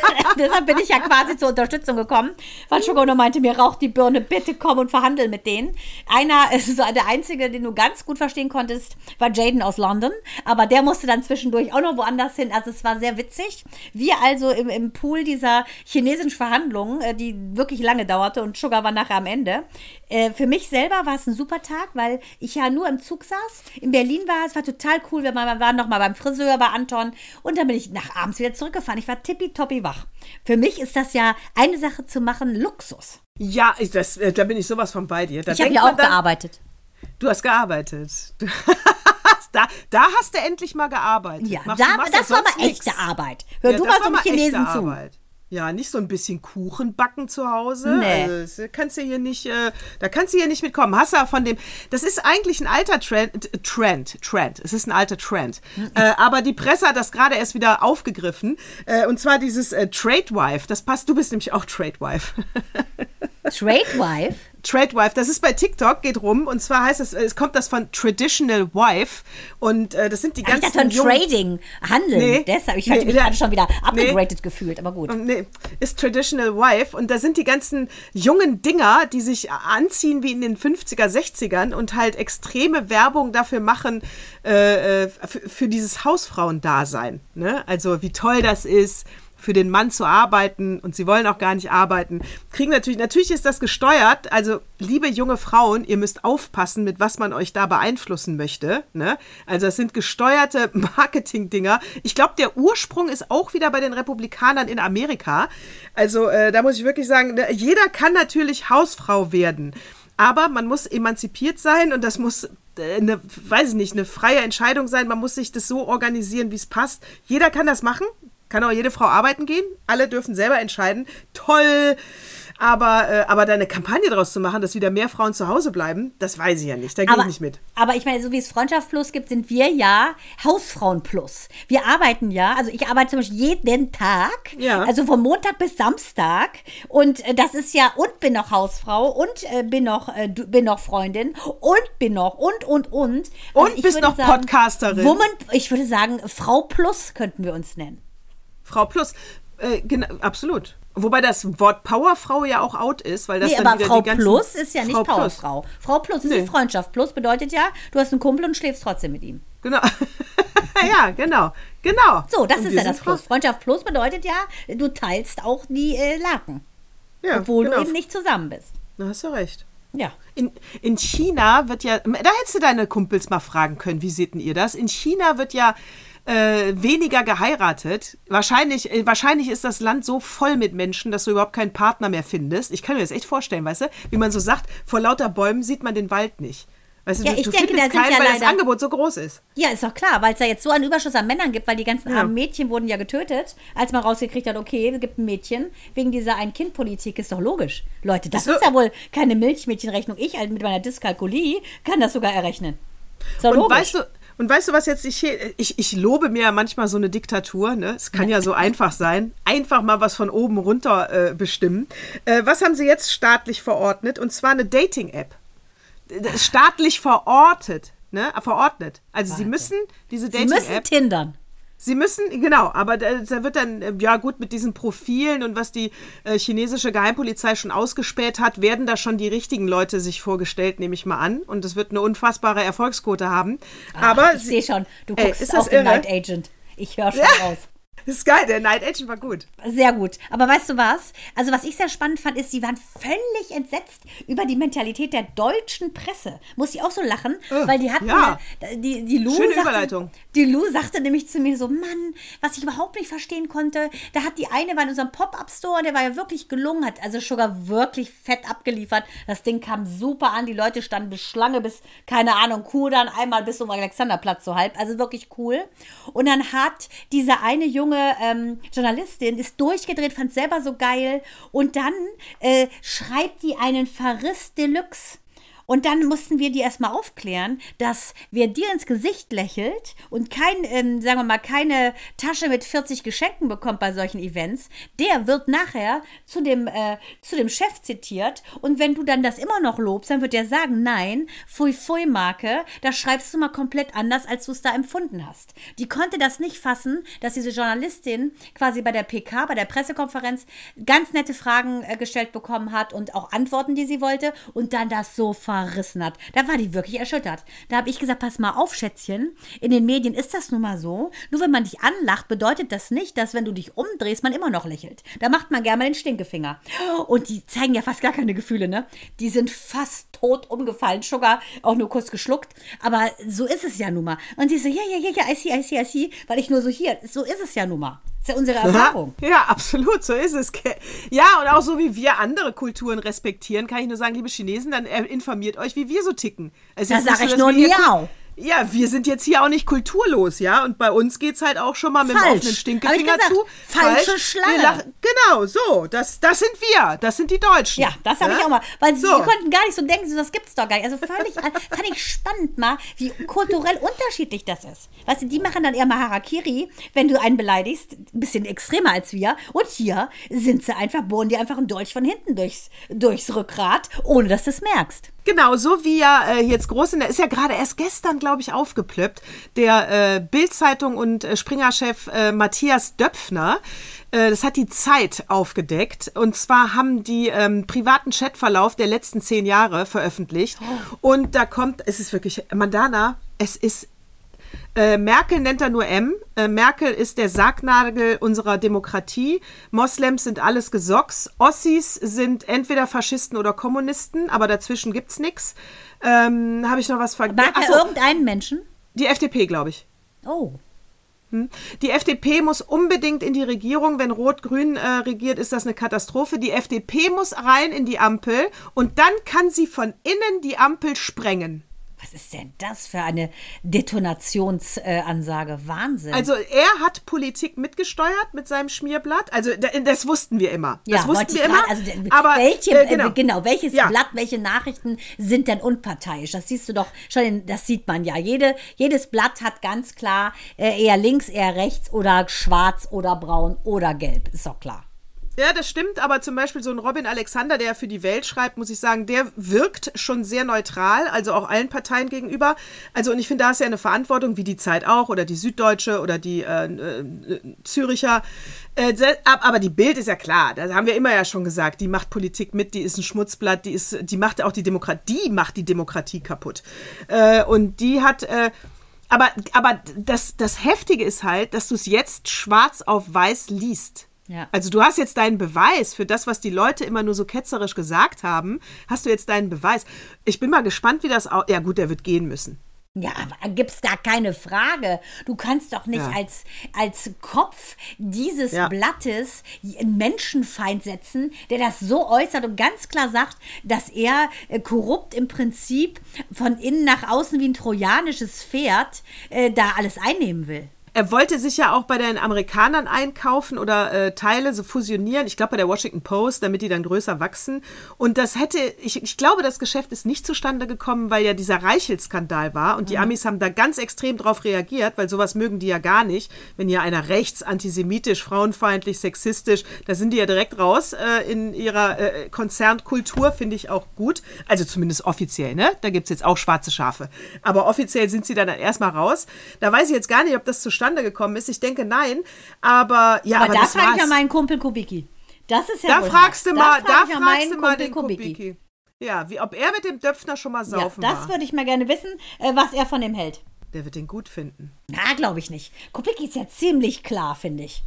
deshalb bin ich ja quasi zur Unterstützung gekommen, weil Shogono meinte mir, rauch die Birne, bitte komm und verhandel mit denen. Einer, ist der einzige, den du ganz gut verstehen konntest, war Jaden aus London, aber der musste dann zwischendurch auch noch woanders hin. Also es war sehr witzig. Wir also im, im Pool dieser chinesischen Verhandlungen, äh, die wirklich lange dauerte und Sugar war nachher am Ende. Äh, für mich selber war es ein super Tag, weil ich ja nur im Zug saß. In Berlin war es war total cool. Wir waren, waren noch mal beim Friseur bei Anton und dann bin ich nach abends wieder zurückgefahren. Ich war tippitoppi wach. Für mich ist das ja eine Sache zu machen, Luxus. ja, ich, das, äh, da bin ich sowas von bei dir. Da Ich habe ja auch dann, gearbeitet. Du hast gearbeitet. Du da, da hast du endlich mal gearbeitet. Ja, Machst- da, machst das war aber echte. Arbeit. Hör Ja, du mal zum echte Chinesen zu. Arbeit. Ja, nicht so ein bisschen Kuchen backen zu Hause. Nee. Also, kannst du hier nicht, äh, da kannst du hier nicht mitkommen. Hast du von dem, das ist eigentlich ein alter Trend, Trend, Trend. Es ist ein alter Trend. Hm. äh, aber die Presse hat das gerade erst wieder aufgegriffen. Äh, und zwar dieses äh, Trade Wife. Das passt, du bist nämlich auch Trade Wife. Trade Wife. Trade Wife, das ist bei TikTok, geht rum. Und zwar heißt es, es kommt das von Traditional Wife. Und äh, das sind die Ach, ich ganzen. dachte, jungen- Trading, Handeln. Nee. Deshalb, ich Nee, hatte mich ja. gerade schon wieder Nee. upgraded gefühlt, aber gut. Nee, ist Traditional Wife und da sind die ganzen jungen Dinger, die sich anziehen wie in den 50er, 60ern und halt extreme Werbung dafür machen, äh, äh, für, für dieses Hausfrauendasein. Ne? Also wie toll das ist, für den Mann zu arbeiten und sie wollen auch gar nicht arbeiten. Kriegen natürlich, natürlich ist das gesteuert. Also, liebe junge Frauen, ihr müsst aufpassen, mit was man euch da beeinflussen möchte. Ne? Also, es sind gesteuerte Marketing-Dinger. Ich glaube, der Ursprung ist auch wieder bei den Republikanern in Amerika. Also, äh, da muss ich wirklich sagen, ne, jeder kann natürlich Hausfrau werden. Aber man muss emanzipiert sein und das muss äh, eine, weiß ich nicht, eine freie Entscheidung sein. Man muss sich das so organisieren, wie es passt. Jeder kann das machen. Kann auch jede Frau arbeiten gehen. Alle dürfen selber entscheiden. Toll. Aber, äh, aber da eine Kampagne draus zu machen, dass wieder mehr Frauen zu Hause bleiben, das weiß ich ja nicht. Da gehe ich nicht mit. aber ich meine, so wie es Freundschaft Plus gibt, sind wir ja Hausfrauen Plus. Wir arbeiten ja, also ich arbeite zum Beispiel jeden Tag, Ja. also von Montag bis Samstag. Und äh, das ist ja, und bin noch Hausfrau und äh, bin, noch, äh, bin noch Freundin und bin noch und, und, und. Also Und bist noch Podcasterin. Woman, ich würde sagen, Frau Plus könnten wir uns nennen. Frau Plus. Äh, genau, absolut. Wobei das Wort Powerfrau ja auch out ist, weil das Nee, dann aber wieder Frau die ganzen Plus ist ja nicht Frau Plus. Powerfrau. Frau Plus ist Nee. die Freundschaft. Plus bedeutet ja, du hast einen Kumpel und schläfst trotzdem mit ihm. Genau. ja, genau. Genau. So, das Und ist ja das Plus. Freundschaft Plus bedeutet ja, du teilst auch die äh, Laken, Ja, obwohl genau. du eben nicht zusammen bist. Da hast du recht. Ja. In, in China wird ja, da hättest du deine Kumpels mal fragen können, wie seht denn ihr das? In China wird ja äh, weniger geheiratet. Wahrscheinlich, äh, wahrscheinlich ist das Land so voll mit Menschen, dass du überhaupt keinen Partner mehr findest. Ich kann mir das echt vorstellen, weißt du? Wie man so sagt, vor lauter Bäumen sieht man den Wald nicht. Weißt du, Ja, du, ich du denke, findest da sind keinen, ja weil das leider- Angebot so groß ist. Ja, ist doch klar, weil es da jetzt so einen Überschuss an Männern gibt, weil die ganzen armen Mädchen wurden ja getötet, als man rausgekriegt hat, okay, es gibt ein Mädchen, wegen dieser Ein-Kind-Politik ist doch logisch. Leute, das So- ist ja wohl keine Milchmädchenrechnung. Ich halt mit meiner Dyskalkulie kann das sogar errechnen. Ist doch Und logisch. weißt du, und weißt du, was jetzt ich, hier- ich, ich lobe mir ja manchmal so eine Diktatur, ne? Es kann ja so einfach sein. Einfach mal was von oben runter äh, bestimmen. Äh, was haben sie jetzt staatlich verordnet? Und zwar eine Dating-App. Staatlich verortet, ne? Verordnet. Also sie Warte. müssen diese Sie müssen Dating-App. tindern. Sie müssen, genau, aber da, wird dann, äh, ja gut, mit diesen Profilen und was die äh, chinesische Geheimpolizei schon ausgespäht hat, werden da schon die richtigen Leute sich vorgestellt, nehme ich mal an. Und es wird eine unfassbare Erfolgsquote haben. aber Ich sehe schon, du Ey, guckst ist das auch den irre? Night Agent. Ich höre schon Ja. raus. Das ist geil, der Night Action war gut. Sehr gut. Aber weißt du was? Also, was ich sehr spannend fand, ist, sie waren völlig entsetzt über die Mentalität der deutschen Presse. Muss ich auch so lachen, Äh, weil die hatten ja. ja, die, die Lou Schöne sagte, Überleitung. Die Lou sagte nämlich zu mir so, Mann, was ich überhaupt nicht verstehen konnte, da hat die eine war in unserem Pop-Up-Store, der war ja wirklich gelungen, hat also Sugar wirklich fett abgeliefert. Das Ding kam super an, die Leute standen bis Schlange, bis, keine Ahnung, Kudan, einmal bis zum Alexanderplatz so halb. Also wirklich cool. Und dann hat diese eine junge ähm, Journalistin, ist durchgedreht, fand selber so geil. Und dann äh, schreibt die einen Verriss Deluxe. Und dann mussten wir die erstmal aufklären, dass wer dir ins Gesicht lächelt und kein, ähm, sagen wir mal, keine Tasche mit 40 Geschenken bekommt bei solchen Events, der wird nachher zu dem, äh, zu dem Chef zitiert. Und wenn du dann das immer noch lobst, dann wird der sagen, nein, Fui Fui Marke, das schreibst du mal komplett anders, als du es da empfunden hast. Die konnte das nicht fassen, dass diese Journalistin quasi bei der PK, bei der Pressekonferenz, ganz nette Fragen äh, gestellt bekommen hat und auch Antworten, die sie wollte und dann das so verrissen hat. Da war die wirklich erschüttert. Da habe ich gesagt, pass mal auf, Schätzchen, in den Medien ist das nun mal so. Nur wenn man dich anlacht, bedeutet das nicht, dass wenn du dich umdrehst, man immer noch lächelt. Da macht man gerne mal den Stinkefinger. Und die zeigen ja fast gar keine Gefühle, ne? Die sind fast tot umgefallen. Sugar auch nur kurz geschluckt. Aber so ist es ja nun mal. Und die so, ja, ja, ja, ja, I see, I see, I see. Weil ich nur so hier, so ist es ja nun mal. Das ja unsere Erfahrung. Ja, absolut, so ist es. Ja, und auch so wie wir andere Kulturen respektieren, kann ich nur sagen, liebe Chinesen, dann äh, informiert euch, wie wir so ticken. Es Da ist sag nicht ich nur Miau. Kul- Ja, wir sind jetzt hier auch nicht kulturlos, ja. Und bei uns geht's halt auch schon mal mit dem Falsch. offenen Stinkefinger gesagt, zu. falsche Wir Schlange. Genau, so. Das, das sind wir. Das sind die Deutschen. Ja, das habe Ja? ich auch mal. Weil So. sie konnten gar nicht so denken, so, das gibt's doch gar nicht. Also völlig, fand ich spannend mal, wie kulturell unterschiedlich das ist. Weißt du, die machen dann eher mal Harakiri, wenn du einen beleidigst, ein bisschen extremer als wir. Und hier sind sie einfach, bohren dir einfach einen Dolch von hinten durchs, durchs Rückgrat, ohne dass du es merkst. Genau, so wie ja äh, jetzt groß in der, ist ja gerade erst gestern, glaube ich, aufgeplöppt, der äh, Bild-Zeitung und äh, Springer-Chef äh, Matthias Döpfner. Äh, das hat die Zeit aufgedeckt. Und zwar haben die ähm, privaten Chatverlauf der letzten zehn Jahre veröffentlicht. Und da kommt, es ist wirklich, Mandana, es ist äh, Merkel nennt er nur M. Äh, Merkel ist der Sargnagel unserer Demokratie. Moslems sind alles Gesocks. Ossis sind entweder Faschisten oder Kommunisten, aber dazwischen gibt's nichts. Ähm, Habe ich noch was vergessen? Mag er irgendeinen Menschen? die FDP, glaube ich. Oh. Die FDP muss unbedingt in die Regierung. Wenn Rot-Grün äh, regiert, ist das eine Katastrophe. Die FDP muss rein in die Ampel und dann kann sie von innen die Ampel sprengen. Was ist denn das für eine Detonationsansage? Wahnsinn. Also er hat Politik mitgesteuert mit seinem Schmierblatt. Also da- das wussten wir immer. Das Ja, wussten wollte wir immer. grad- Also, aber welche, äh, genau. genau, welches Ja. Blatt, welche Nachrichten sind denn unparteiisch? Das siehst du doch schon, in, das sieht man ja. Jede, jedes Blatt hat ganz klar äh, eher links, eher rechts oder schwarz oder braun oder gelb. Ist doch klar. Ja, das stimmt, aber zum Beispiel so ein Robin Alexander, der für die Welt schreibt, muss ich sagen, der wirkt schon sehr neutral, also auch allen Parteien gegenüber. Also und ich finde, da ist ja eine Verantwortung, wie die Zeit auch oder die Süddeutsche oder die äh, äh, Züricher. Äh, aber die Bild ist ja klar, da haben wir immer ja schon gesagt, die macht Politik mit, die ist ein Schmutzblatt, die ist, die macht auch die Demokratie, die macht die Demokratie kaputt. Äh, und die hat äh, aber, aber das, das Heftige ist halt, dass du es jetzt schwarz auf weiß liest. Ja. Also du hast jetzt deinen Beweis für das, was die Leute immer nur so ketzerisch gesagt haben, hast du jetzt deinen Beweis. Ich bin mal gespannt, wie das auch. Ja gut, der wird gehen müssen. Ja, aber gibt's da keine Frage. Du kannst doch nicht Ja. als, als Kopf dieses Ja. Blattes einen Menschenfeind setzen, der das so äußert und ganz klar sagt, dass er äh, korrupt im Prinzip von innen nach außen wie ein trojanisches Pferd äh, da alles einnehmen will. Er wollte sich ja auch bei den Amerikanern einkaufen oder äh, Teile so fusionieren. Ich glaube bei der Washington Post, damit die dann größer wachsen. Und das hätte, ich, ich glaube, das Geschäft ist nicht zustande gekommen, weil ja dieser Reichel-Skandal war. Und die Amis haben da ganz extrem drauf reagiert, weil sowas mögen die ja gar nicht. Wenn ja einer rechts, antisemitisch, frauenfeindlich, sexistisch, da sind die ja direkt raus äh, in ihrer äh, Konzernkultur, finde ich auch gut. Also zumindest offiziell, ne? Da gibt es jetzt auch schwarze Schafe. Aber offiziell sind sie dann erstmal raus. Da weiß ich jetzt gar nicht, ob das zustande gekommen ist. Ich denke nein. Aber ja, Aber, aber, da das frage ich ja meinen Kumpel Kubicki. Das ist ja Da fragst du mal, Das da frag ich ja fragst du mal Kumpel den Kubicki. Kubicki. Ja, wie, ob er mit dem Döpfner schon mal Ja, saufen das war. würde ich mal gerne wissen, äh, was er von dem hält. Der wird den gut finden. Na, glaube ich nicht. Kubicki ist ja ziemlich klar, finde ich.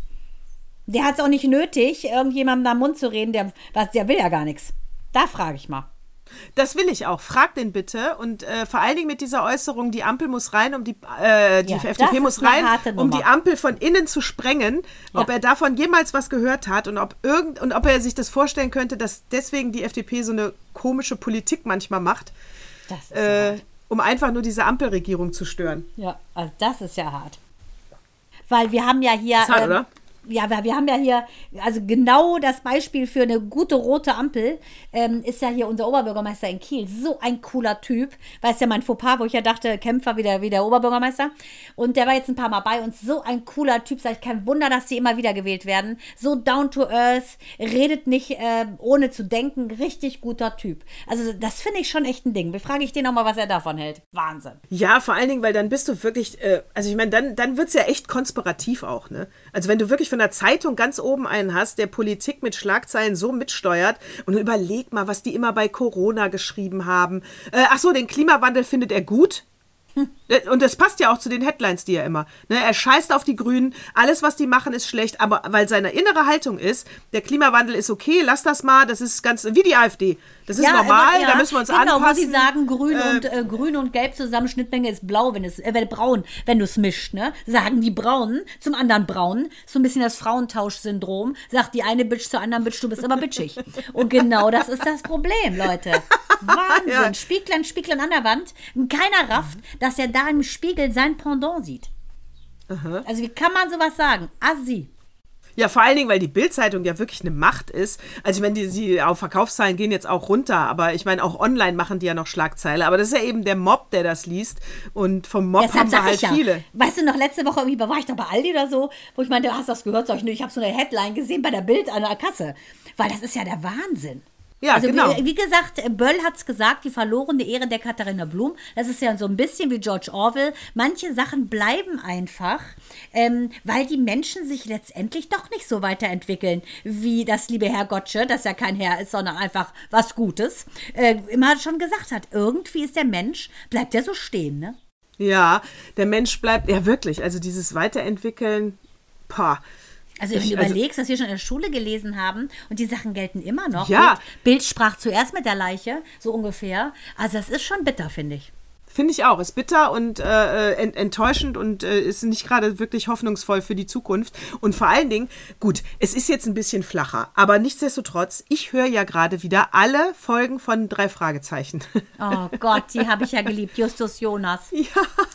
Der hat es auch nicht nötig, irgendjemandem da Mund zu reden, der, was, der will ja gar nichts. Da frage ich mal. Das will ich auch. Frag den bitte. Und äh, vor allen Dingen mit dieser Äußerung, die Ampel muss rein, um die, äh, die Ja, FDP muss rein, um die Ampel von innen zu sprengen, ob Ja. er davon jemals was gehört hat und ob irgend und ob er sich das vorstellen könnte, dass deswegen die FDP so eine komische Politik manchmal macht, Das ist äh, um einfach nur diese Ampelregierung zu stören. Ja, also das ist ja hart. Weil wir haben ja hier. Ist hart, ähm, oder? Ja, wir, wir haben ja hier, also genau das Beispiel für eine gute rote Ampel ähm, ist ja hier unser Oberbürgermeister in Kiel. So ein cooler Typ. Weißt ja, mein Fauxpas, wo ich ja dachte, Kämpfer wie der, wie der Oberbürgermeister. Und der war jetzt ein paar Mal bei uns. So ein cooler Typ. Sag ich, kein Wunder, dass die immer wieder gewählt werden. So down to earth, redet nicht äh, ohne zu denken. Richtig guter Typ. Also, das finde ich schon echt ein Ding. Befrage ich den nochmal, was er davon hält. Wahnsinn. Ja, vor allen Dingen, weil dann bist du wirklich, äh, also ich meine, dann, dann wird es ja echt konspirativ auch, ne? Also wenn du wirklich von der Zeitung ganz oben einen hast, der Politik mit Schlagzeilen so mitsteuert und überleg mal, was die immer bei Corona geschrieben haben. Äh, ach so, den Klimawandel findet er gut. Äh, Und das passt ja auch zu den Headlines, die er immer. Ne, er scheißt auf die Grünen, alles, was die machen, ist schlecht, aber weil seine innere Haltung ist, der Klimawandel ist okay, lass das mal, das ist ganz wie die AfD. Das ist normal, ja, da müssen wir uns genau, anpassen. wo sie sagen, grün und äh, grün und gelb zusammen, Schnittmenge ist blau, wenn es äh, braun, wenn du es mischt, ne? Sagen die Braunen zum anderen Braunen, so ein bisschen das Frauentausch-Syndrom. Sagt die eine Bitch zur anderen Bitch, du bist aber bitchig. Und genau das ist das Problem, Leute. Wahnsinn. Ja. Spieglein, Spieglein an der Wand. Keiner rafft, dass er da im Spiegel sein Pendant sieht. Also wie kann man sowas sagen? Assi. Ja, vor allen Dingen, weil die Bildzeitung ja wirklich eine Macht ist. Also ich meine, die, die auf Verkaufszahlen gehen jetzt auch runter, aber ich meine, auch online machen die ja noch Schlagzeile. Aber das ist ja eben der Mob, der das liest. Und vom Mob Deshalb haben wir halt ja. viele. Weißt du noch, letzte Woche irgendwie war ich da bei Aldi oder so, wo ich meinte, hast du das gehört? Sag ich, nö, ich habe so eine Headline gesehen bei der Bild an der Kasse. Weil das ist ja der Wahnsinn. Ja, also genau. wie, wie gesagt, Böll hat es gesagt, die verlorene Ehre der Katharina Blum. Das ist ja so ein bisschen wie George Orwell. Manche Sachen bleiben einfach, ähm, weil die Menschen sich letztendlich doch nicht so weiterentwickeln, wie das liebe Herr Gottsche, das ja kein Herr ist, sondern einfach was Gutes, äh, immer schon gesagt hat. Irgendwie ist der Mensch, bleibt der so stehen, ne? Ja, der Mensch bleibt, ja wirklich, also dieses Weiterentwickeln, pah. Also wenn Ich- du also- überlegst, was wir schon in der Schule gelesen haben und die Sachen gelten immer noch. Ja. Bild, sprach zuerst mit der Leiche, so ungefähr. Also das ist schon bitter, finde ich. Finde ich auch. Ist bitter und äh, ent enttäuschend und äh, ist nicht gerade wirklich hoffnungsvoll für die Zukunft. Und vor allen Dingen, gut, es ist jetzt ein bisschen flacher, aber nichtsdestotrotz, ich höre ja gerade wieder alle Folgen von drei Fragezeichen. Oh Gott, die habe ich ja geliebt. Justus Jonas. ja.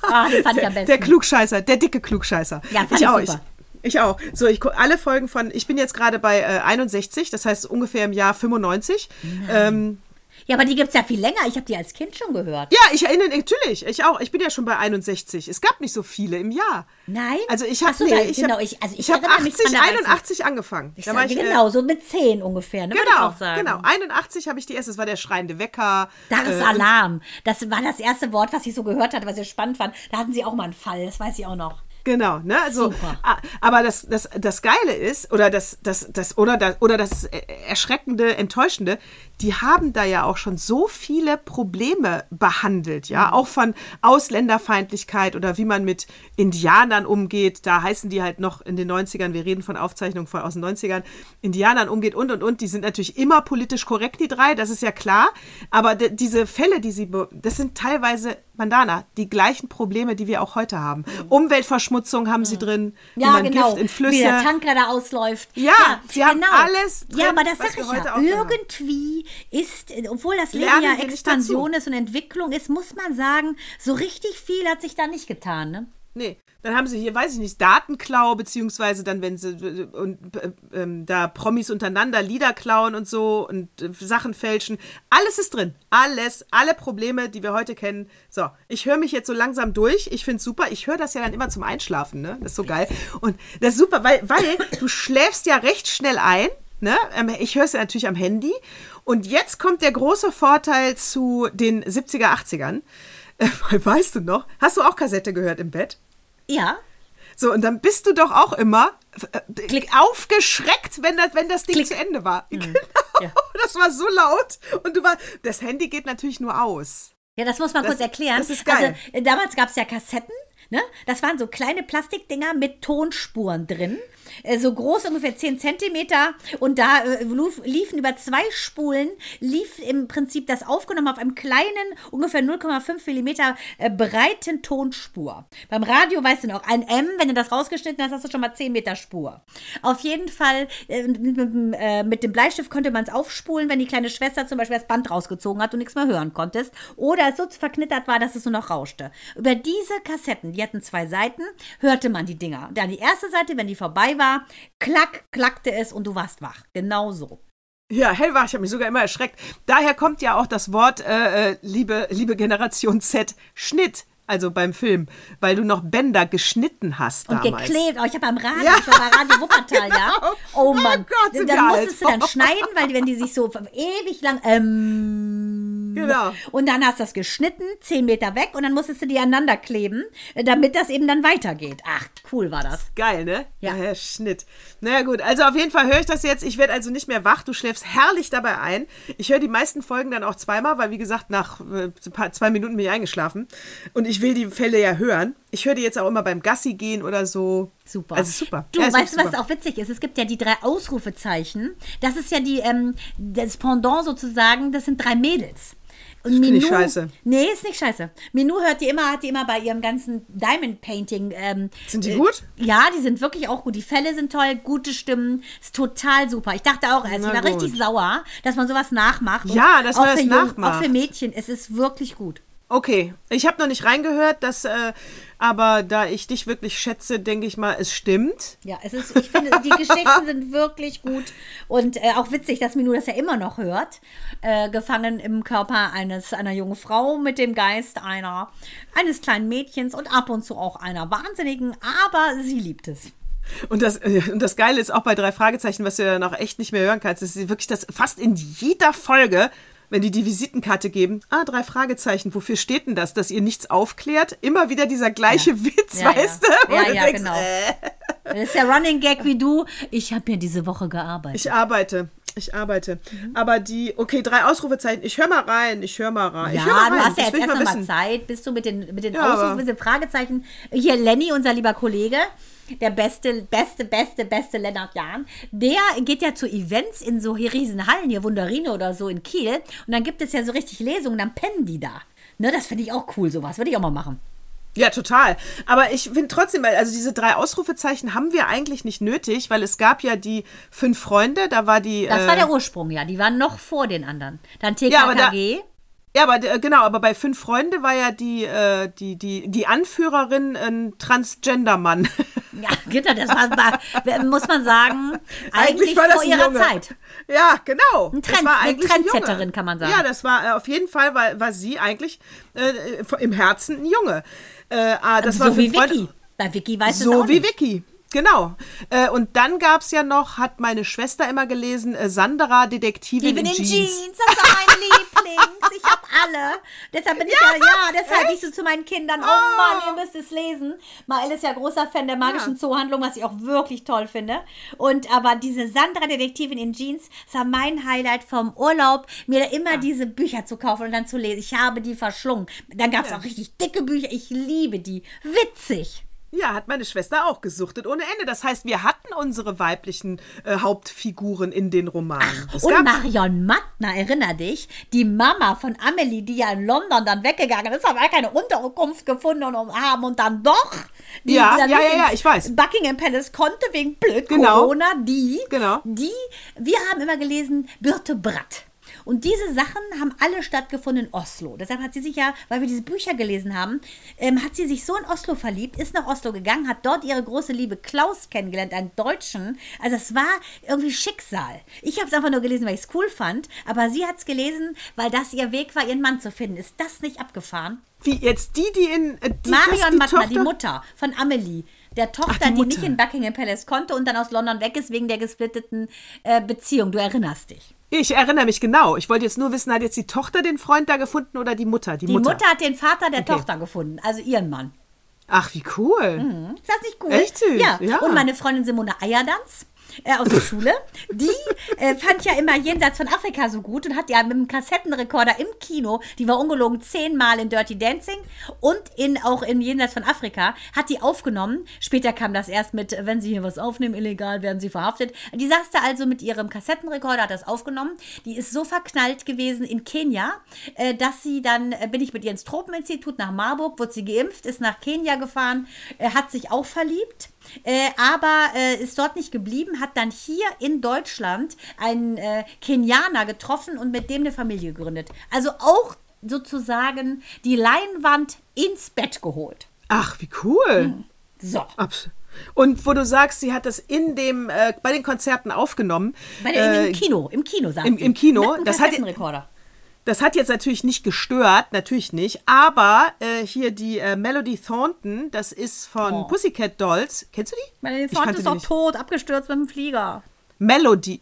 Ah, den fand ich am Der, besten. der Klugscheißer, der dicke Klugscheißer. Ja, fand ich ich auch. super. Ich, ich auch. So, ich gucke alle Folgen von, ich bin jetzt gerade bei äh, 61, das heißt ungefähr im Jahr 95. Ähm, Ja, aber die gibt es ja viel länger. Ich habe die als Kind schon gehört. ja, ich erinnere, natürlich, ich auch. Ich bin ja schon bei 61. Es gab nicht so viele im Jahr. Nein? Also ich habe so, nee, ich genau, hab, ich- also ich ich habe erinnere mich 80, dran, da war ich so- 81 angefangen. Ich Da sage, war ich, äh, genau, so mit 10 ungefähr, ne, ich Genau, genau. 81 habe ich die erste, das war der schreiende Wecker. Da ist äh, Alarm. Das war das erste Wort, was ich so gehört hatte, was ich spannend fand. Da hatten sie auch mal einen Fall, das weiß ich auch noch. Genau, ne? Also, Super. aber das, das, das Geile ist, oder das, das, das, oder das, oder das äh, Erschreckende, Enttäuschende, die haben da ja auch schon so viele Probleme behandelt, Mhm. ja, auch von Ausländerfeindlichkeit oder wie man mit Indianern umgeht, da heißen die halt noch in den 90ern, wir reden von Aufzeichnungen von aus den 90ern, Indianern umgeht und und und, die sind natürlich immer politisch korrekt, die drei, das ist ja klar, aber diese Fälle, die sie, das sind teilweise, Mandana, die gleichen Probleme, die wir auch heute haben. Umweltverschmutzung haben sie drin, Mhm. Ja, genau. Gift in Wie der Flüsse. Tanker da ausläuft. genau. Ja, sie haben alles drin, Ja, aber das sag ich ja. Irgendwie ist, äh, obwohl das Leben Lernen ja Expansion ist und Entwicklung ist, muss man sagen, so richtig viel hat sich da nicht getan. Ne? Nee, dann haben sie hier, weiß ich nicht, Datenklau, beziehungsweise dann, wenn sie äh, und, äh, ähm, da Promis untereinander Lieder klauen und so und äh, Sachen fälschen. Alles ist drin. Alles, alle Probleme, die wir heute kennen. So, ich höre mich jetzt so langsam durch. Ich finde es super. Ich höre das ja dann immer zum Einschlafen, ne? Das ist so geil. Und das ist super, weil, weil du schläfst ja recht schnell ein. Ne? Ähm, Ich höre es ja natürlich am Handy. Und jetzt kommt der große Vorteil zu den 70er, 80ern. Äh, weißt du noch? Hast du auch Kassette gehört im Bett? Ja. So, und dann bist du doch auch immer äh, aufgeschreckt, wenn das, wenn das Ding zu Ende war. Genau. Ja. Das war so laut. Und du war, das Handy geht natürlich nur aus. Ja, das muss man Das- kurz erklären. das ist geil. Also, äh, damals gab es ja Kassetten. Ne? Das waren so kleine Plastikdinger mit Tonspuren drin. Äh, so groß, ungefähr 10 Zentimeter. Und da äh, lief- liefen über zwei Spulen, lief im Prinzip das aufgenommen auf einem kleinen, ungefähr 0,5 Millimeter äh, breiten Tonspur. Beim Radio weißt du noch, ein M, wenn du das rausgeschnitten hast, hast du schon mal 10 Meter Spur. Auf jeden Fall, mit, dem, Bleistift konnte man es aufspulen, wenn die kleine Schwester zum Beispiel das Band rausgezogen hat und nichts mehr hören konntest. Oder es so verknittert war, dass es nur noch rauschte. Über diese Kassetten, die hatten zwei Seiten, hörte man die Dinger. Dann die erste Seite, wenn die vorbei war, klack, klackte es und du warst wach. Genau so. Ja, hellwach, ich habe mich sogar immer erschreckt. Daher kommt ja auch das Wort, äh, äh, liebe, liebe Generation Z, Schnitt. Also beim Film, weil du noch Bänder geschnitten hast Und damals. geklebt. Oh, ich habe am Radio, Ja. ich war bei Radio Wuppertal, ja. Genau. Oh Oh Mann. Gott, sind dann musstest alt. du dann schneiden, weil wenn die sich so ewig lang. Ähm, Genau. Und dann hast du das geschnitten, 10 Meter weg, und dann musstest du die aneinander kleben, äh, damit das eben dann weitergeht. Ach, cool war das. Geil, ne? Ja. Herr Schnitt. Naja, gut. Also auf jeden Fall höre ich das jetzt. Ich werde also nicht mehr wach. Du schläfst herrlich dabei ein. Ich höre die meisten Folgen dann auch zweimal, weil, wie gesagt, nach äh, zwei Minuten bin ich eingeschlafen. Und ich will die Fälle ja hören. Ich höre die jetzt auch immer beim Gassi gehen oder so. Super. Also super. Du, Ja, weißt du, was auch witzig ist? Es gibt ja die drei Ausrufezeichen. Das ist ja die, ähm, das Pendant sozusagen, das sind drei Mädels. Und Find ich scheiße. Nee, ist nicht scheiße. Minou hört die immer, hat die immer bei ihrem ganzen Diamond Painting. Ähm, Sind die äh, gut? Ja, die sind wirklich auch gut. Die Fälle sind toll, gute Stimmen, ist total super. Ich dachte auch, also ich war gut. richtig sauer, dass man sowas nachmacht. Ja, dass man das für Jungen- nachmacht. Auch für Mädchen, es ist wirklich gut. Okay, ich habe noch nicht reingehört, das, äh, aber da ich dich wirklich schätze, denke ich mal, es stimmt. Ja, es ist, ich finde, die Geschichten sind wirklich gut und äh, auch witzig, dass Minou das ja immer noch hört. Äh, gefangen im Körper eines, einer jungen Frau mit dem Geist einer, eines kleinen Mädchens und ab und zu auch einer Wahnsinnigen, aber sie liebt es. Und das, äh, und das Geile ist auch bei drei Fragezeichen, was du ja noch echt nicht mehr hören kannst, ist wirklich das fast in jeder Folge, wenn die die Visitenkarte geben, ah, drei Fragezeichen, wofür steht denn das? Dass ihr nichts aufklärt? Immer wieder dieser gleiche Witz, Ja, weißt ja. du? Ja, ja, denkst, genau. äh, Das ist der Running Gag wie du. Ich habe mir diese Woche gearbeitet. ich arbeite. Ich arbeite. Mhm. Aber die, okay, drei Ausrufezeichen. Ich höre mal rein. Ich höre mal rein. Ja, mal du rein. hast ja das jetzt erst mal noch mal. Zeit, bis du mit den, mit den Ja, Ausrufen, mit den Fragezeichen. Hier, Lenny, unser lieber Kollege, der beste, beste, beste, beste Lennart Jahn, der geht ja zu Events in so hier Riesenhallen, hier Wunderine oder so in Kiel. Und dann gibt es ja so richtig Lesungen, dann pennen die da. Ne, das finde ich auch cool, sowas würde ich auch mal machen. Ja, total. Aber ich finde trotzdem, also diese drei Ausrufezeichen haben wir eigentlich nicht nötig, weil es gab ja die fünf Freunde, da war die. Das äh, war der Ursprung, ja. Die waren noch vor den anderen. Dann Ja, TKKG. Ja, aber äh, genau, aber bei fünf Freunde war ja die, äh, die, die, die Anführerin ein Transgender-Mann. Ja, genau, das war, war, muss man sagen, eigentlich, war das vor ein ihrer Junge. Zeit. Ja, genau. Ein Das Trend- war eine eigentlich ein Junge. Trendsetterin, kann man sagen. Ja, das war äh, auf jeden Fall, war, war sie eigentlich äh, im Herzen ein Junge. Äh, ah, das war so wie fünf Freunde- Vicky. Bei Vicky weiß es So auch wie nicht. Vicky. Genau. Äh, und dann gab es ja noch, hat meine Schwester immer gelesen, äh, Sandra, Detektivin in in Jeans. Jeans, das war mein Lieblings. Ich hab alle. Deshalb bin ich ja, ja, deshalb ich so zu meinen Kindern, oh, Mann, ihr müsst es lesen. Mael ist ja großer Fan der magischen Ja. Zoohandlung, was ich auch wirklich toll finde. Und aber diese Sandra Detektivin in Jeans, das war mein Highlight vom Urlaub, mir immer diese Bücher zu kaufen und dann zu lesen. Ich habe die verschlungen. Dann gab es auch richtig dicke Bücher. Ich liebe die. Witzig. Ja, hat meine Schwester auch gesuchtet ohne Ende. Das heißt, wir hatten unsere weiblichen äh, Hauptfiguren in den Romanen. Es Und Marion Mattner, erinner dich, die Mama von Amelie, die ja in London dann weggegangen ist, aber keine Unterkunft gefunden und haben und dann doch. Die, Ja, die dann ja, ja, ja, ich weiß. Buckingham Palace konnte wegen blöd Genau. Corona, die, Genau. die, wir haben immer gelesen, Birte Bratt. Und diese Sachen haben alle stattgefunden in Oslo. Deshalb hat sie sich ja, weil wir diese Bücher gelesen haben, ähm, hat sie sich so in Oslo verliebt, ist nach Oslo gegangen, hat dort ihre große Liebe Klaus kennengelernt, einen Deutschen. Also es war irgendwie Schicksal. Ich habe es einfach nur gelesen, weil ich es cool fand, aber sie hat es gelesen, weil das ihr Weg war, ihren Mann zu finden. Ist das nicht abgefahren? Wie jetzt die, die in äh, die, Marion die Mattner, die Mutter von Amelie. Der Tochter, Ach, die die, nicht in Buckingham Palace konnte und dann aus London weg ist wegen der gesplitteten äh, Beziehung. Du erinnerst dich. Ich erinnere mich genau. Ich wollte jetzt nur wissen, hat jetzt die Tochter den Freund da gefunden oder die Mutter? Die, Die Mutter. Mutter. hat den Vater der Okay. Tochter gefunden, also ihren Mann. Ach, wie cool. Ist das nicht cool? Echt süß, Ja. ja. Und meine Freundin Simone Eierdanz. Äh, aus der Schule, die äh, fand ja immer Jenseits von Afrika so gut und hat ja mit dem Kassettenrekorder im Kino, die war ungelogen zehnmal in Dirty Dancing und in, auch in Jenseits von Afrika, hat die aufgenommen. Später kam das erst mit, wenn sie hier was aufnehmen, illegal, werden sie verhaftet. Die saß da also mit ihrem Kassettenrekorder, hat das aufgenommen. Die ist so verknallt gewesen in Kenia, äh, dass sie dann, äh, bin ich mit ihr ins Tropeninstitut nach Marburg, wurde sie geimpft, ist nach Kenia gefahren, äh, hat sich auch verliebt. Äh, aber äh, ist dort nicht geblieben, hat dann hier in Deutschland einen äh, Kenianer getroffen und mit dem eine Familie gegründet. Also auch sozusagen die Leinwand ins Bett geholt. Ach, wie cool. So. Abs und wo du sagst, sie hat das in dem, äh, bei den Konzerten aufgenommen. Bei äh, Im Kino, im Kino, sagt im- im Kino, Mit einem das hat- Kassettenrekorder. Das hat jetzt natürlich nicht gestört, natürlich nicht, aber äh, hier die äh, Melody Thornton, das ist von Oh. Pussycat Dolls. Kennst du die? Vater kannte ist die nicht. tot, abgestürzt mit dem Flieger. Melody.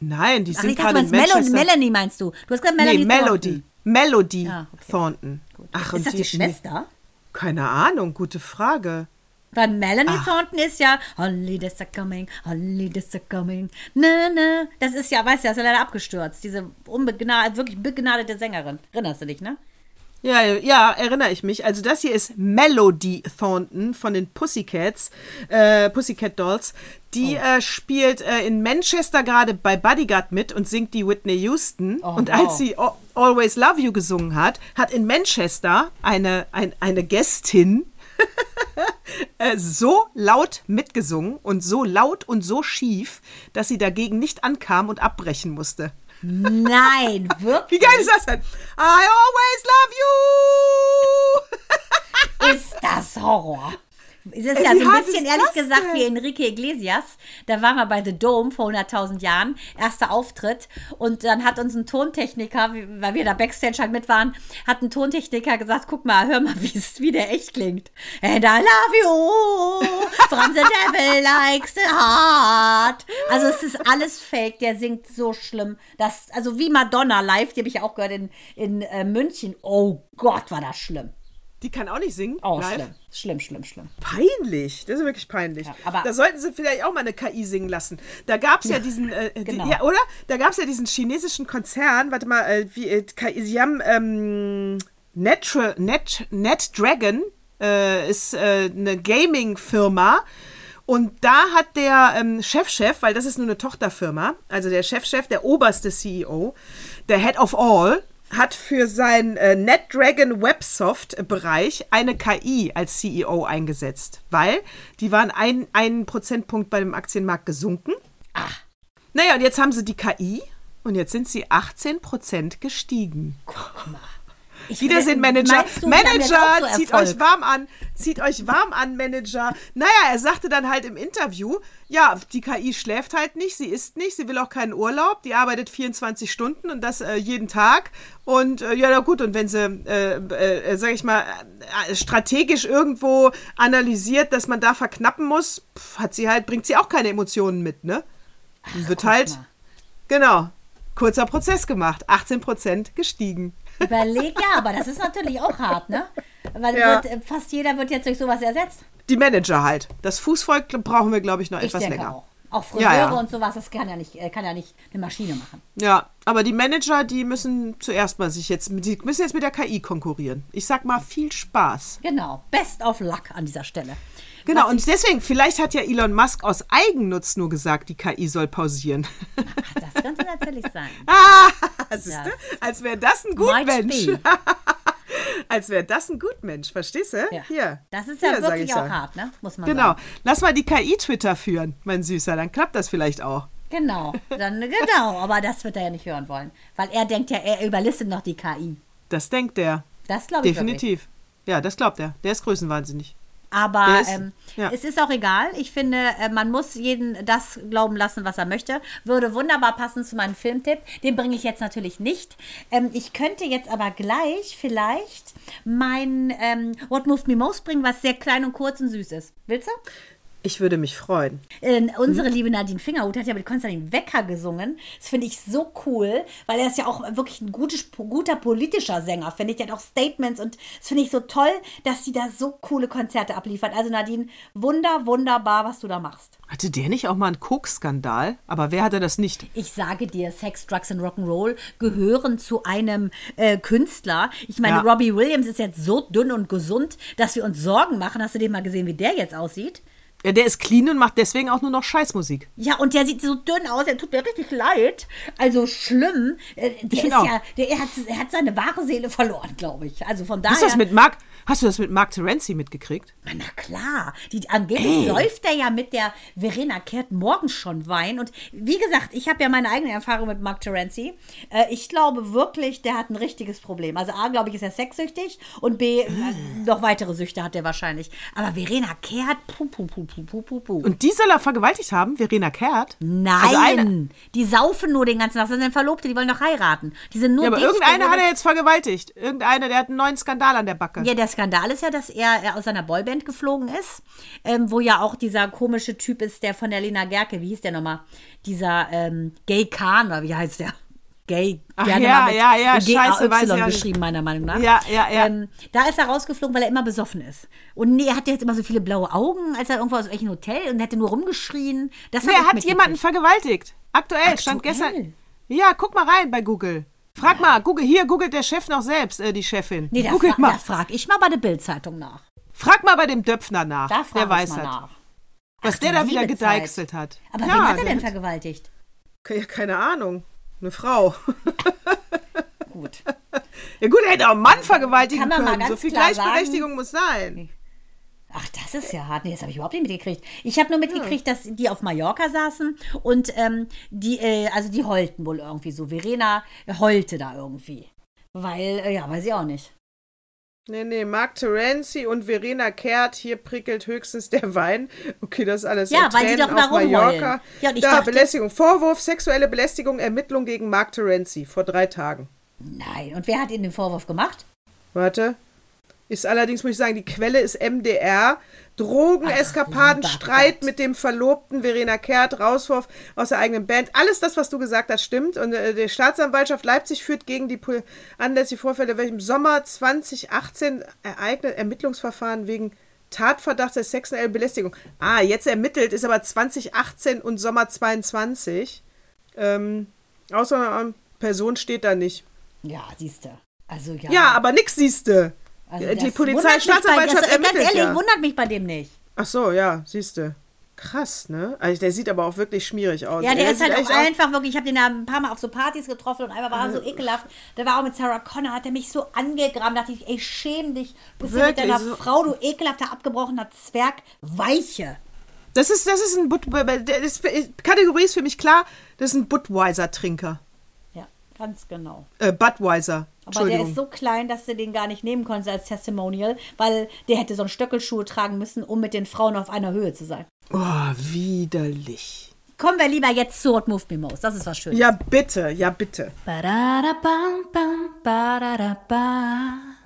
Nein, die Ach, sind gerade in Melody, Manchester. Melanie meinst du. Du hast gesagt Melanie nee, Melody. Thornton. Melody Ah, okay. Thornton. Ach, und Ist das die Schwester? Keine Ahnung, gute Frage. Weil Melanie Thornton ist ja Holidays are coming, Holidays are coming. Ne, ne. Das ist ja, weißt du, das ist ja leider abgestürzt. Diese unbegnadete, wirklich begnadete Sängerin. Erinnerst du dich, ne? Ja, ja, erinnere ich mich. Also das hier ist Melody Thornton von den Pussycats, äh, Pussycat Dolls. Die Oh. äh, spielt äh, in Manchester gerade bei Bodyguard mit und singt die Whitney Houston. Oh, und wow. als sie Al- Always Love You gesungen hat, hat in Manchester eine, ein, eine Gästin so laut mitgesungen und so laut und so schief, dass sie dagegen nicht ankam und abbrechen musste. Nein, Wie wirklich. geil ist das denn? I always love you! Ist das Horror. Es ist Ey, ja so ein bisschen ehrlich das gesagt denn? wie Enrique Iglesias. Da waren wir bei The Dome vor 100.000 Jahren, erster Auftritt. Und dann hat uns ein Tontechniker, weil wir da Backstage halt mit waren, hat ein Tontechniker gesagt, guck mal, hör mal, wie der echt klingt. And I love you from the devil likes the heart. Also es ist alles fake, der singt so schlimm. Das, also wie Madonna live, die habe ich ja auch gehört in, in äh, München. Oh Gott, war das schlimm. Die kann auch nicht singen. Oh, live. schlimm. Schlimm, schlimm, schlimm. Peinlich. Das ist wirklich peinlich. Ja, aber- da sollten sie vielleicht auch mal eine KI singen lassen. Da gab es ja, diesen, äh, genau. die, ja, oder? Da gab es ja diesen chinesischen Konzern, warte mal, äh, wie, äh, KI, sie haben ähm, Net, Net, NetDragon, äh, ist äh, eine Gaming-Firma. Und da hat der ähm, Chefchef, weil das ist nur eine Tochterfirma, also der Chefchef, der oberste CEO, der Head of All, hat für seinen äh, NetDragon Websoft-Bereich eine KI als CEO eingesetzt, weil die waren ein, einen Prozentpunkt bei dem Aktienmarkt gesunken. Ach. Naja, und jetzt haben sie die KI und jetzt sind sie 18% gestiegen. Ich Wiedersehen, Manager. du, Manager, so zieht euch warm an. Zieht euch warm an, Manager. Naja, er sagte dann halt im Interview, ja, die KI schläft halt nicht, sie isst nicht, sie will auch keinen Urlaub, die arbeitet 24 Stunden und das äh, jeden Tag. Und äh, ja, na gut, und wenn sie, äh, äh, sag ich mal, äh, strategisch irgendwo analysiert, dass man da verknappen muss, pf, hat sie halt, bringt sie auch keine Emotionen mit, ne? Und wird halt, mal. genau, kurzer Prozess gemacht, 18% gestiegen. Überleg, ja, aber das ist natürlich auch hart, ne? Weil Ja. wird, fast jeder wird jetzt durch sowas ersetzt. Die Manager halt. Das Fußvolk brauchen wir, glaube ich, noch Ich etwas denke länger. auch. Auch Friseure Ja, ja. und sowas, das kann ja nicht, äh, kann ja nicht eine Maschine machen. Ja, aber die Manager, die müssen zuerst mal sich jetzt, die müssen jetzt mit der KI konkurrieren. Ich sag mal, viel Spaß. Genau. Best of luck an dieser Stelle. Genau, und deswegen, vielleicht hat ja Elon Musk aus Eigennutz nur gesagt, die KI soll pausieren. Das könnte natürlich sein. ah, siehst du? Das Als wäre das ein Gutmensch. Als wäre das ein Gutmensch, verstehst du? Ja. Hier. Das ist ja Hier, wirklich ich auch hart, ne? Muss man Genau. sagen. Lass mal die KI Twitter führen, mein Süßer, dann klappt das vielleicht auch. Genau. Dann, genau. Aber das wird er ja nicht hören wollen. Weil er denkt ja, er überlistet noch die KI. Das denkt der. Das glaube ich wirklich. Definitiv. Ja, das glaubt er. Der ist größenwahnsinnig. Aber ist- ähm, ja. es ist auch egal. Ich finde, äh, man muss jeden das glauben lassen, was er möchte. Würde wunderbar passen zu meinem Filmtipp. Den bringe ich jetzt natürlich nicht. Ähm, ich könnte jetzt aber gleich vielleicht mein ähm, What Moved Me Most bringen, was sehr klein und kurz und süß ist. Willst du? Ich würde mich freuen. Äh, unsere liebe Nadine Fingerhut hat ja mit Konstantin Wecker gesungen. Das finde ich so cool, weil er ist ja auch wirklich ein gutes, guter politischer Sänger, finde ich. Der hat auch Statements und das finde ich so toll, dass sie da so coole Konzerte abliefert. Also Nadine, wunder, wunderbar, was du da machst. Hatte der nicht auch mal einen Koks-Skandal? Aber wer hatte das nicht? Ich sage dir, Sex, Drugs und Rock'n'Roll gehören zu einem äh, Künstler. Ich meine, Ja. Robbie Williams ist jetzt so dünn und gesund, dass wir uns Sorgen machen. Hast du den mal gesehen, wie der jetzt aussieht? Ja, der ist clean und macht deswegen auch nur noch Scheißmusik. Ja, und der sieht so dünn aus, der tut mir richtig leid. Also schlimm. Äh, Der ist find auch. ja, der er hat, er hat seine wahre Seele verloren, glaube ich. Also von daher. Hast du das mit Mark, hast du das mit Mark Terenzi mitgekriegt? Na klar, die, angeblich läuft er ja mit der Verena Kehrt morgens schon Wein. Und wie gesagt, ich habe ja meine eigene Erfahrung mit Mark Terenzi. Äh, ich glaube wirklich, der hat ein richtiges Problem. Also A, glaube ich, ist er sexsüchtig und B, äh, noch weitere Süchte hat er wahrscheinlich. Aber Verena Kehrt, puh, puh, puh, Und die soll er vergewaltigt haben, Verena Kehrt? Nein, Also eine, die saufen nur den ganzen Tag. Das sind Verlobte, die wollen doch heiraten. Die sind nur ja, aber dicht, irgendeiner hat er jetzt vergewaltigt. Irgendeiner, der hat einen neuen Skandal an der Backe. Ja, der Skandal ist ja, dass er aus seiner Boyband geflogen ist, ähm, wo ja auch dieser komische Typ ist, der von der Lena Gerke, wie hieß der nochmal? Dieser ähm, Gay Khan, oder wie heißt der? Gay. Ach gerne ja, mal mit ja, ja, scheiße, weiß ich nicht. geschrieben, meiner Meinung nach. Ja, ja, ja. Ähm, da ist er rausgeflogen, weil er immer besoffen ist. Und nee, er hatte jetzt immer so viele blaue Augen, als er irgendwo aus welchem Hotel und hätte nur rumgeschrien. Das Nee, er hat jemanden vergewaltigt. Aktuell, stand Aktuell? gestern. Ja, guck mal rein bei Google. Frag mal, Google, hier googelt der Chef noch selbst, äh, die Chefin. Nee, da, Googelt fra mal. da frag ich mal bei der Bildzeitung nach. Frag mal bei dem Döpfner nach. Da frag der ich weiß mal nach. Was Ach, der da wieder gedeichselt hat. Aber ja, wen hat er denn vergewaltigt? Ja, keine Ahnung. Eine Frau. Gut. Ja gut, er hätte auch einen Mann vergewaltigen Kann man mal können. ganz So viel Gleichberechtigung muss sein. Ach, das ist ja hart. Nee, das habe ich überhaupt nicht mitgekriegt. Ich habe nur mitgekriegt, dass die auf Mallorca saßen und ähm, die, äh, also die heulten wohl irgendwie so. Verena heulte da irgendwie. Weil, äh, ja, weiß ich auch nicht. Nee, nee, Mark Terenzi und Verena Kehrt, hier prickelt höchstens der Wein. Okay, das ist alles Ja, weil die Tränen doch da rumheulen. Ja, da, dachte- Belästigung, Vorwurf, sexuelle Belästigung, Ermittlung gegen Mark Terenzi vor drei Tagen. Nein. Und wer hat ihnen den Vorwurf gemacht? Warte. Ist allerdings, muss ich sagen, die Quelle ist MDR. Drogeneskapaden, lieber Streit mit dem Verlobten Verena Kehrt, Rauswurf aus der eigenen Band. Alles das, was du gesagt hast, stimmt. Und äh, die Staatsanwaltschaft Leipzig führt gegen die Pol- anlässlich Vorfälle, welche im Sommer 2018 ereignet Ermittlungsverfahren wegen Tatverdachts der sexuellen Belästigung. Ah, jetzt ermittelt, ist aber 2018 und Sommer 22. Ähm, außer ähm, Person steht da nicht. Ja, siehst du. Also ja. Ja, aber nix siehste. Also die das Polizei, mich bei- Staatsanwaltschaft das, Ganz ermittelt ehrlich, ja. wundert mich bei dem nicht. Ach so, ja, siehste. Krass, ne? Also der sieht aber auch wirklich schmierig aus. Ja, der Ey, ist halt auch einfach wirklich, ich habe den da ein paar Mal auf so Partys getroffen und einmal war er so ekelhaft. Der war auch mit Sarah Connor, hat er mich so angegraben, dachte ich, ey, schäm dich. Bist du mit Wirklich, deiner so- Frau, du ekelhafter, abgebrochener Zwerg, Weiche. Das ist, das ist ein Bud der ist, Kategorie ist für mich klar, das ist ein Budweiser-Trinker. Ganz genau. Äh, Budweiser. Aber der ist so klein, dass du den gar nicht nehmen konntest als Testimonial, weil der hätte so einen Stöckelschuhe tragen müssen, um mit den Frauen auf einer Höhe zu sein. oh, widerlich. Kommen wir lieber jetzt zu What Moved Me Most. Das ist was Schönes. Ja, bitte, ja, bitte.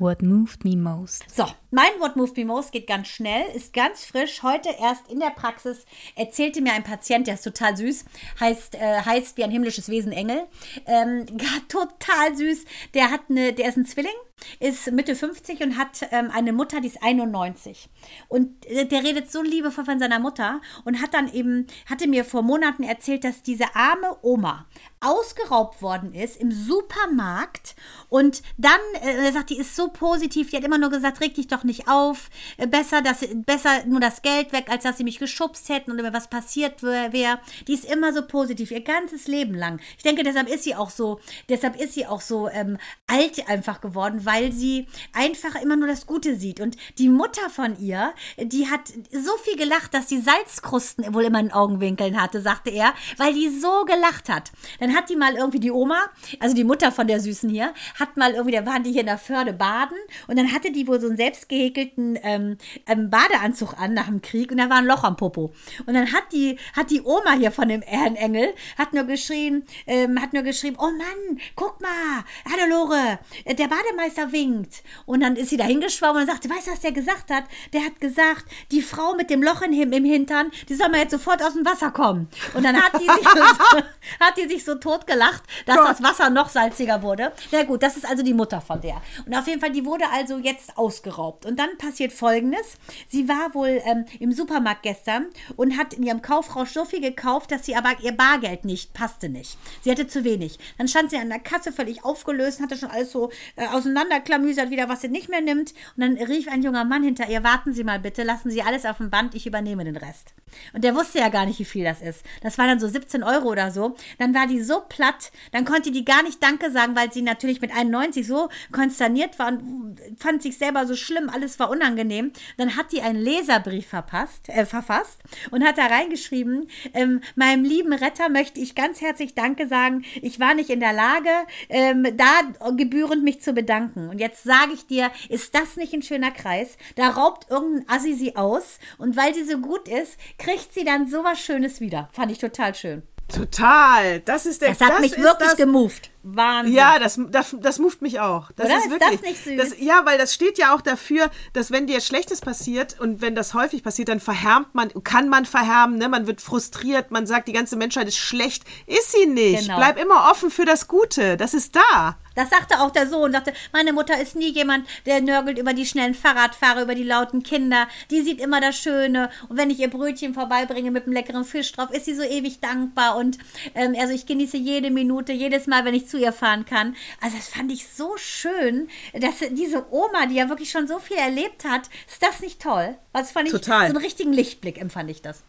What moved me most? So, mein What Moved Me Most geht ganz schnell, ist ganz frisch. Heute erst in der Praxis erzählte mir ein Patient, der ist total süß, heißt, äh, heißt wie ein himmlisches Wesen Engel. Ähm, total süß. Der hat eine, der ist ein Zwilling, ist Mitte 50 und hat ähm, eine Mutter, die ist 91. Und äh, der redet so liebevoll von seiner Mutter und hat dann eben, hatte mir vor Monaten erzählt, dass diese arme Oma ausgeraubt worden ist im Supermarkt und dann, äh, er sagt, die ist so positiv, die hat immer nur gesagt, reg dich doch nicht auf, äh, besser, dass, besser nur das Geld weg, als dass sie mich geschubst hätten und über was passiert wäre. Die ist immer so positiv, ihr ganzes Leben lang. Ich denke, deshalb ist sie auch so, deshalb ist sie auch so ähm, alt einfach geworden, weil sie einfach immer nur das Gute sieht. Und die Mutter von ihr, die hat so viel gelacht, dass die Salzkrusten wohl immer in Augenwinkeln hatte, sagte er, weil die so gelacht hat. Dann hat die mal irgendwie die Oma, also die Mutter von der Süßen hier, hat mal irgendwie, da waren die hier in der Förde baden und dann hatte die wohl so einen gehäkelten ähm, ähm, Badeanzug an nach dem Krieg und da war ein Loch am Popo. Und dann hat die, hat die Oma hier von dem Ehrenengel, hat nur geschrien, ähm, hat nur geschrieben, oh Mann, guck mal, Hannelore, der Bademeister winkt. Und dann ist sie da hingeschwommen und sagte, weißt du, was der gesagt hat? Der hat gesagt, die Frau mit dem Loch im, im Hintern, die soll mal jetzt sofort aus dem Wasser kommen. Und dann hat die sich so, hat die sich so totgelacht, dass Gott. das Wasser noch salziger wurde. Na gut, das ist also die Mutter von der. Und auf jeden Fall, die wurde also jetzt ausgeraubt. Und dann passiert Folgendes. Sie war wohl ähm, im Supermarkt gestern und hat in ihrem Kaufrausch so viel gekauft, dass sie aber ihr Bargeld nicht passte nicht. Sie hatte zu wenig. Dann stand sie an der Kasse völlig aufgelöst, hatte schon alles so äh, auseinanderklamüsert, wieder was sie nicht mehr nimmt. Und dann rief ein junger Mann hinter ihr, warten Sie mal bitte, lassen Sie alles auf dem Band, ich übernehme den Rest. Und der wusste ja gar nicht, wie viel das ist. Das war dann so 17 Euro oder so. Dann war die so platt, dann konnte die gar nicht Danke sagen, weil sie natürlich mit 91 so konsterniert war und fand sich selber so schlimm, alles war unangenehm. Dann hat die einen Leserbrief verpasst, äh, verfasst und hat da reingeschrieben, ähm, meinem lieben Retter möchte ich ganz herzlich Danke sagen. Ich war nicht in der Lage, ähm, da gebührend mich zu bedanken. Und jetzt sage ich dir, ist das nicht ein schöner Kreis? Da raubt irgendein Assi sie aus und weil sie so gut ist, kriegt sie dann sowas Schönes wieder. Fand ich total schön. Total. Das ist der Das hat mich ist wirklich das, gemoved. Wahnsinn. Ja, das, das, das moved mich auch. Das Oder? ist Ist wirklich. das nicht süß? Das, ja, weil das steht ja auch dafür, dass wenn dir Schlechtes passiert und wenn das häufig passiert, dann verhärmt man, kann man verhärmen, ne? man wird frustriert, man sagt, die ganze Menschheit ist schlecht. Ist sie nicht. Genau. Bleib immer offen für das Gute. Das ist da. Das sagte auch der Sohn, sagte, meine Mutter ist nie jemand, der nörgelt über die schnellen Fahrradfahrer, über die lauten Kinder. Die sieht immer das Schöne. Und wenn ich ihr Brötchen vorbeibringe mit einem leckeren Fisch drauf, ist sie so ewig dankbar. Und ähm, also ich genieße jede Minute, jedes Mal, wenn ich zu ihr fahren kann. Also das fand ich so schön, dass diese Oma, die ja wirklich schon so viel erlebt hat, ist das nicht toll? Das fand ich Total. so einen richtigen Lichtblick, empfand ich das.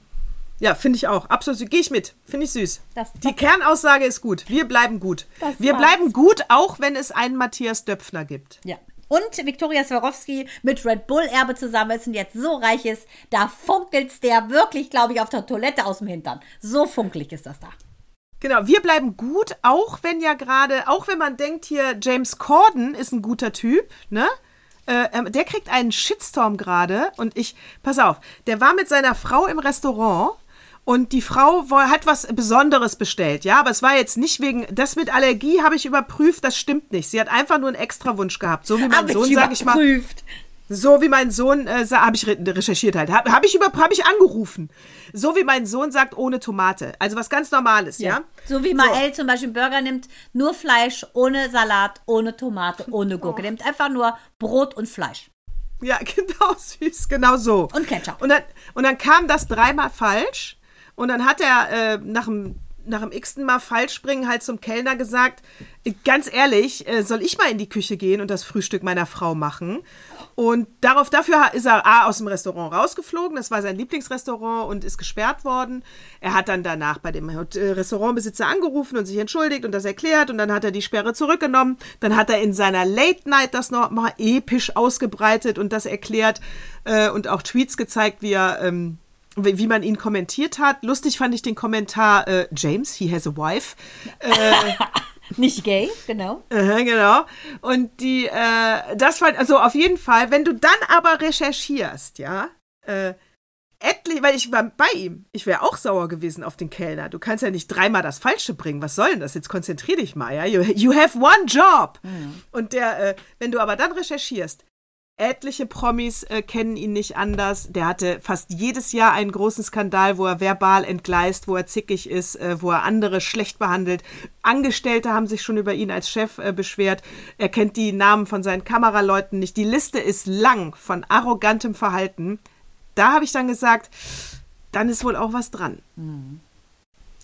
Ja, finde ich auch. Absolut. Gehe ich mit. Finde ich süß. Die Kernaussage ist gut. Wir bleiben gut. Das Wir war's. bleiben gut, auch wenn es einen Matthias Döpfner gibt. Ja. Und Viktoria Swarovski mit Red Bull Erbe zusammen ist und jetzt so reich ist, da funkelt's der wirklich, glaube ich, auf der Toilette aus dem Hintern. So funkelig ist das da. Genau, wir bleiben gut, auch wenn ja gerade, auch wenn man denkt hier, James Corden ist ein guter Typ, ne? Äh, ähm, der kriegt einen Shitstorm gerade und ich, pass auf, der war mit seiner Frau im Restaurant und die Frau hat was Besonderes bestellt, ja, aber es war jetzt nicht wegen, das mit Allergie habe ich überprüft, das stimmt nicht. Sie hat einfach nur einen Extrawunsch gehabt, so wie mein Hab Sohn, sag ich mal. So wie mein Sohn, äh, habe ich re recherchiert halt, habe hab ich, über- hab ich angerufen. So wie mein Sohn sagt, ohne Tomate. Also was ganz Normales, ja? So wie Mael zum Beispiel einen Burger nimmt, nur Fleisch, ohne Salat, ohne Tomate, ohne Gurke. Der nimmt einfach nur Brot und Fleisch. Ja, genau, süß, genau so. Und Ketchup. Und dann, und dann kam das dreimal falsch. Und dann hat er äh, nach dem nach dem x-ten Mal Falschspringen halt zum Kellner gesagt, äh, ganz ehrlich, äh, soll ich mal in die Küche gehen und das Frühstück meiner Frau machen? Und darauf, dafür ist er A, aus dem Restaurant rausgeflogen, das war sein Lieblingsrestaurant und ist gesperrt worden. Er hat dann danach bei dem äh, Restaurantbesitzer angerufen und sich entschuldigt und das erklärt und dann hat er die Sperre zurückgenommen. Dann hat er in seiner Late Night das noch mal episch ausgebreitet und das erklärt und auch Tweets gezeigt, wie er ähm, wie wie man ihn kommentiert hat. Lustig fand ich den Kommentar, äh, James, he has a wife. Nicht gay, genau. Äh, genau. Und die, äh, das fand, also auf jeden Fall, wenn du dann aber recherchierst, ja, äh, etlich, weil ich war bei ihm, ich wäre auch sauer gewesen auf den Kellner. Du kannst ja nicht dreimal das Falsche bringen. Was soll denn das? Jetzt konzentrier dich mal, ja. You, you have one job. Und der, äh, wenn du aber dann recherchierst, Etliche Promis äh, kennen ihn nicht anders. Der hatte fast jedes Jahr einen großen Skandal, wo er verbal entgleist, wo er zickig ist, äh, wo er andere schlecht behandelt. Angestellte haben sich schon über ihn als Chef äh, beschwert. Er kennt die Namen von seinen Kameraleuten nicht. Die Liste ist lang von arrogantem Verhalten. Da habe ich dann gesagt, dann ist wohl auch was dran.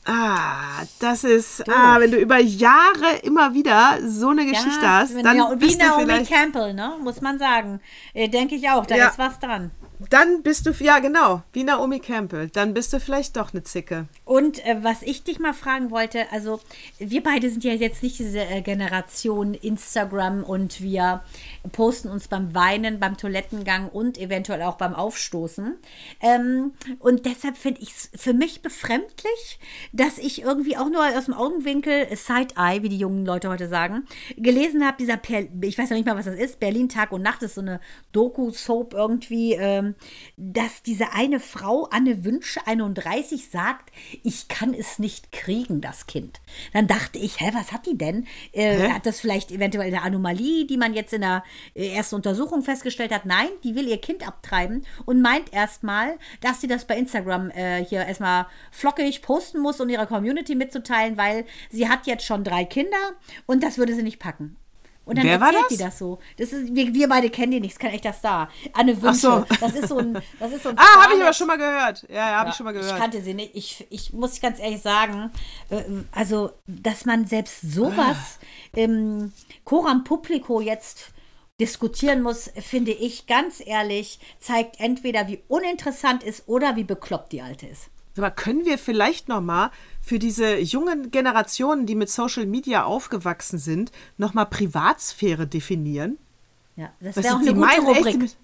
Ah, das ist, ah, wenn du über Jahre immer wieder so eine Geschichte hast, wenn- dann ja, und wie bist du Naomi vielleicht Campbell, ne? Muss man sagen. Äh, Denke ich auch, da Ja. ist was dran. Dann bist du, ja genau, wie Naomi Campbell, dann bist du vielleicht doch eine Zicke. Und äh, was ich dich mal fragen wollte, also wir beide sind ja jetzt nicht diese äh, Generation Instagram und wir posten uns beim Weinen, beim Toilettengang und eventuell auch beim Aufstoßen. Ähm, und deshalb finde ich es für mich befremdlich, dass ich irgendwie auch nur aus dem Augenwinkel, äh, Side-Eye, wie die jungen Leute heute sagen, gelesen habe, dieser, per ich weiß noch nicht mal, was das ist, Berlin Tag und Nacht ist so eine Doku-Soap irgendwie, ähm, dass diese eine Frau, Anne Wünsche 31, sagt, ich kann es nicht kriegen, das Kind. Dann dachte ich, hä, was hat die denn? Äh, hat das vielleicht eventuell eine Anomalie, die man jetzt in der äh, ersten Untersuchung festgestellt hat? Nein, die will ihr Kind abtreiben und meint erstmal, dass sie das bei Instagram äh, hier erstmal flockig posten muss, um ihrer Community mitzuteilen, weil sie hat jetzt schon drei Kinder und das würde sie nicht packen. Und dann Wer war erzählt das? die das so. Das ist, wir, wir beide kennen die nicht, ist kein echter Star. Anne Wünsche. so. Das ist so ein, das ist so ein Ah, habe ich aber schon mal gehört. Ja, ja, habe ich schon mal ich gehört. kannte sie nicht. Ich, ich muss ganz ehrlich sagen, äh, also, dass man selbst sowas im Coram Publico jetzt diskutieren muss, finde ich ganz ehrlich, zeigt entweder, wie uninteressant ist oder wie bekloppt die Alte ist. Aber können wir vielleicht noch mal für diese jungen Generationen, die mit Social Media aufgewachsen sind, noch mal Privatsphäre definieren? Ja, das wäre auch eine gute echt, Rubrik. müssen-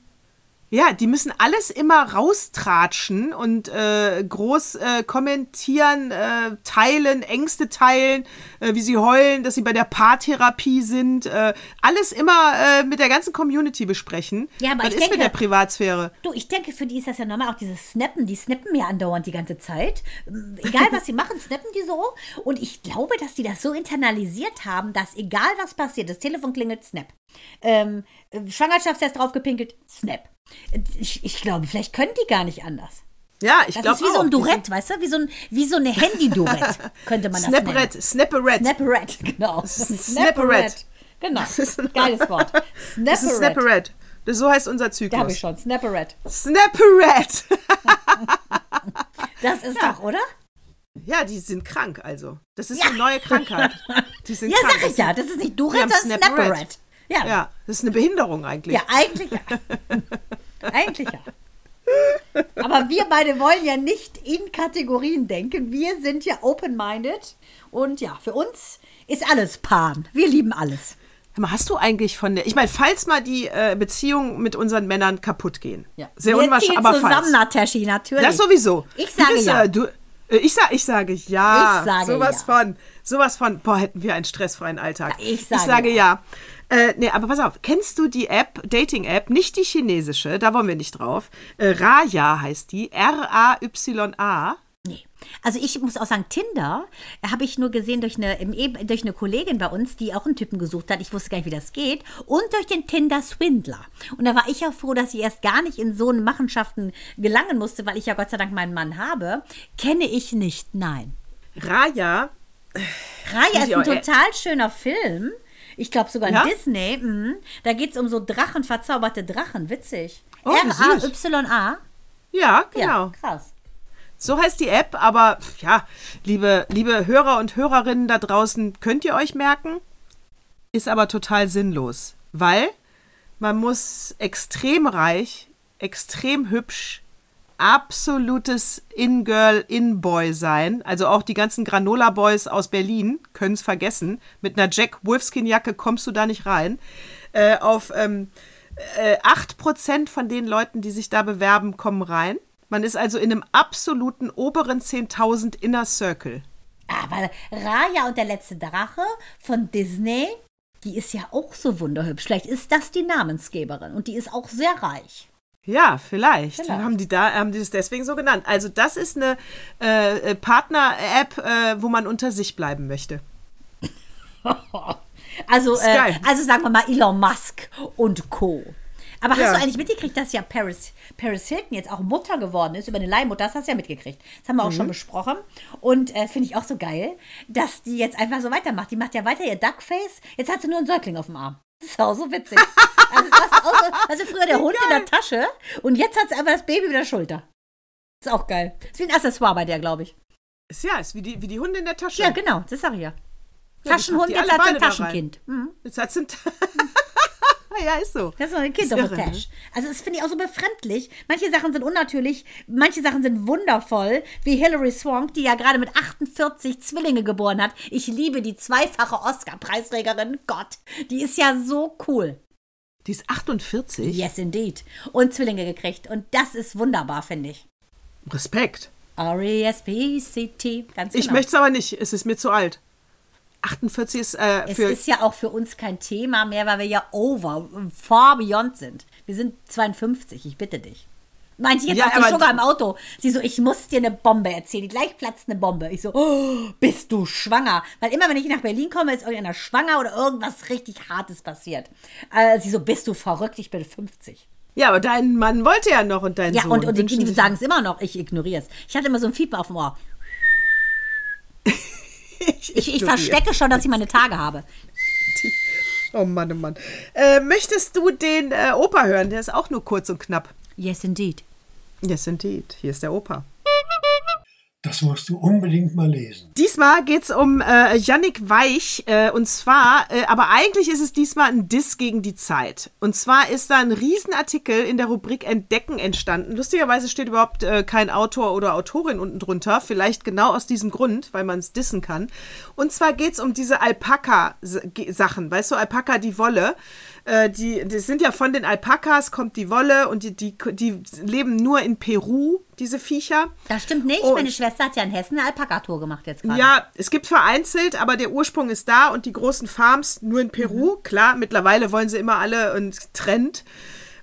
ja, die müssen alles immer raustratschen und äh, groß äh, kommentieren, äh, teilen, Ängste teilen, äh, wie sie heulen, dass sie bei der Paartherapie sind. Äh, alles immer äh, mit der ganzen Community besprechen. Ja, aber Was ist denke- mit der Privatsphäre? Du, ich denke, für die ist das ja normal, auch dieses Snappen, die snappen ja andauernd die ganze Zeit. Egal, was sie machen, snappen die so. Und ich glaube, dass die das so internalisiert haben, dass egal, was passiert, das Telefon klingelt, snap. Ähm, äh, Schwangerschaftstest draufgepinkelt, snap. Ich, ich glaube, vielleicht können die gar nicht anders. Ja, ich Das glaube ist wie so ein auch. Die sind- Durett, weißt du? Wie so, ein, wie so eine Handy-Durett, könnte man das nennen. Snapperette, Snapperette. Snapperette, genau. Snapperette. Genau. Das ist ein- Geiles Wort. Das ist. Snapperette. Das, so heißt unser Da habe Zyklus. ich schon. Snapperette. Snapperette. Das ist doch, oder? Ja, die sind krank also. Das ist eine neue Krankheit. Die sind Ja, krank. sag ich ja. Das ist nicht Durett, das ist Snapperette. Snapperette. Ja. ja. Ja, das ist eine Behinderung eigentlich. eigentlich ja. eigentlich ja. Aber wir beide wollen ja nicht in Kategorien denken. Wir sind ja open-minded. Und ja, für uns ist alles Pan. Wir lieben alles. Hast du eigentlich von der. Ich meine, falls mal die äh, Beziehungen mit unseren Männern kaputt gehen. Ja. Sehr wir unwahrscheinlich, aber zusammen, falls. Nataschi, natürlich. Das sowieso. Ich sage bist, ja. äh, Du, äh, ich, sag, ich sage ja. Ich sage sowas ja. von. Sowas von. Boah, hätten wir einen stressfreien Alltag. Ja, ich sage ich sage ja. Äh, nee, aber pass auf. Kennst du die App, Dating-App, nicht die chinesische, da wollen wir nicht drauf. Äh, Raya heißt die. R-A-Y-A. Nee. Also ich muss auch sagen, Tinder habe ich nur gesehen durch eine, durch eine Kollegin bei uns, die auch einen Typen gesucht hat. Ich wusste gar nicht, wie das geht. Und durch den Tinder-Swindler. Und da war ich ja froh, dass ich erst gar nicht in so eine Machenschaften gelangen musste, weil ich ja Gott sei Dank meinen Mann habe. Kenne ich nicht, nein. Raya. Raya ist ein äh, total schöner Film. Ich glaube sogar Ja? Disney. Mhm. Da geht es um so Drachen, verzauberte Drachen. Witzig. Oh. R-A-Y-A. Ja, genau. Ja, krass. So heißt die App, aber ja, liebe, liebe Hörer und Hörerinnen da draußen, könnt ihr euch merken, ist aber total sinnlos, weil man muss extrem reich, extrem hübsch, absolutes In-Girl, In-Boy sein. Also auch die ganzen Granola-Boys aus Berlin können es vergessen. Mit einer Jack Wolfskin-Jacke kommst du da nicht rein. Äh, auf ähm, äh, 8% von den Leuten, die sich da bewerben, kommen rein. Man ist also in einem absoluten oberen 10.000 Inner Circle. Aber Raya und der letzte Drache von Disney, die ist ja auch so wunderhübsch. Vielleicht ist das die Namensgeberin und die ist auch sehr reich. Ja, vielleicht. Vielleicht. Haben die da, haben die das deswegen so genannt. Also das ist eine äh, Partner-App, äh, wo man unter sich bleiben möchte. Also, äh, also sagen wir mal Elon Musk und Co. Aber Ja. hast du eigentlich mitgekriegt, dass ja Paris, Paris Hilton jetzt auch Mutter geworden ist über eine Leihmutter? Das hast du ja mitgekriegt. Das haben wir auch Mhm. schon besprochen. Und äh, finde ich auch so geil, dass die jetzt einfach so weitermacht. Die macht ja weiter ihr Duckface. Jetzt hat sie nur einen Säugling auf dem Arm. Das ist auch so witzig. Also, auch so, also früher der Hund in der Tasche und jetzt hat sie einfach das Baby über der Schulter. Ist auch geil. Ist wie ein Accessoire bei der, glaube ich. Ist ja, ist wie die, wie die Hunde in der Tasche. Ja, genau, das sag ich ja. Taschenhund, die jetzt hat ein. Taschenkind. Mhm. Jetzt hat sie ein Ah, ja, ist so. Das ist so eine Ist irre, ne? Kinderfetisch. Also das finde ich auch so befremdlich. Manche Sachen sind unnatürlich, manche Sachen sind wundervoll, wie Hilary Swank, die ja gerade mit 48 Zwillinge geboren hat. Ich liebe die zweifache Oscar-Preisträgerin. Gott, die ist ja so cool. Die ist 48. Yes, indeed. Und Zwillinge gekriegt. Und das ist wunderbar, finde ich. Respekt. R-E-S-P-C-T. Ganz genau. Ich möchte es aber nicht. Es ist mir zu alt. 48 ist äh, Es für. ist ja auch für uns kein Thema mehr, weil wir ja over, far beyond sind. Wir sind 52, ich bitte dich. Meinte ich jetzt Ja, der aber- Sugar im Auto. Sie so, ich muss dir eine Bombe erzählen. Gleich platzt eine Bombe. Ich so, oh, bist du schwanger? Weil immer, wenn ich nach Berlin komme, ist irgendeiner schwanger oder irgendwas richtig Hartes passiert. Äh, sie so, bist du verrückt? Ich bin 50. ja, aber dein Mann wollte ja noch und dein Ja, Sohn. und, und die, die sagen es immer noch. Ich ignoriere es. Ich hatte immer so ein Fieber auf dem Ohr. Ich, ich ignoriere. verstecke schon, dass ich meine Tage habe. Oh Mann, oh Mann. Äh, möchtest du den äh, Opa hören? Der ist auch nur kurz und knapp. Yes, indeed. Yes, indeed. Hier ist der Opa. Das musst du unbedingt mal lesen. Diesmal geht es um äh, Yannick Weich. Äh, und zwar, äh, aber eigentlich ist es diesmal ein Diss gegen die Zeit. Und zwar ist da ein Riesenartikel in der Rubrik Entdecken entstanden. Lustigerweise steht überhaupt äh, kein Autor oder Autorin unten drunter. Vielleicht genau aus diesem Grund, weil man es dissen kann. Und zwar geht es um diese Alpaka-Sachen. Weißt du, Alpaka, die Wolle. Äh, die, die sind ja von den Alpakas, kommt die Wolle und die, die, die leben nur in Peru, diese Viecher. Das stimmt nicht. Und- Meine Schwester hat ja in Hessen eine Alpaka-Tour gemacht jetzt gerade. Ja, es gibt vereinzelt, aber der Ursprung ist da und die großen Farms nur in Peru. Klar, mittlerweile wollen sie immer alle und Trend.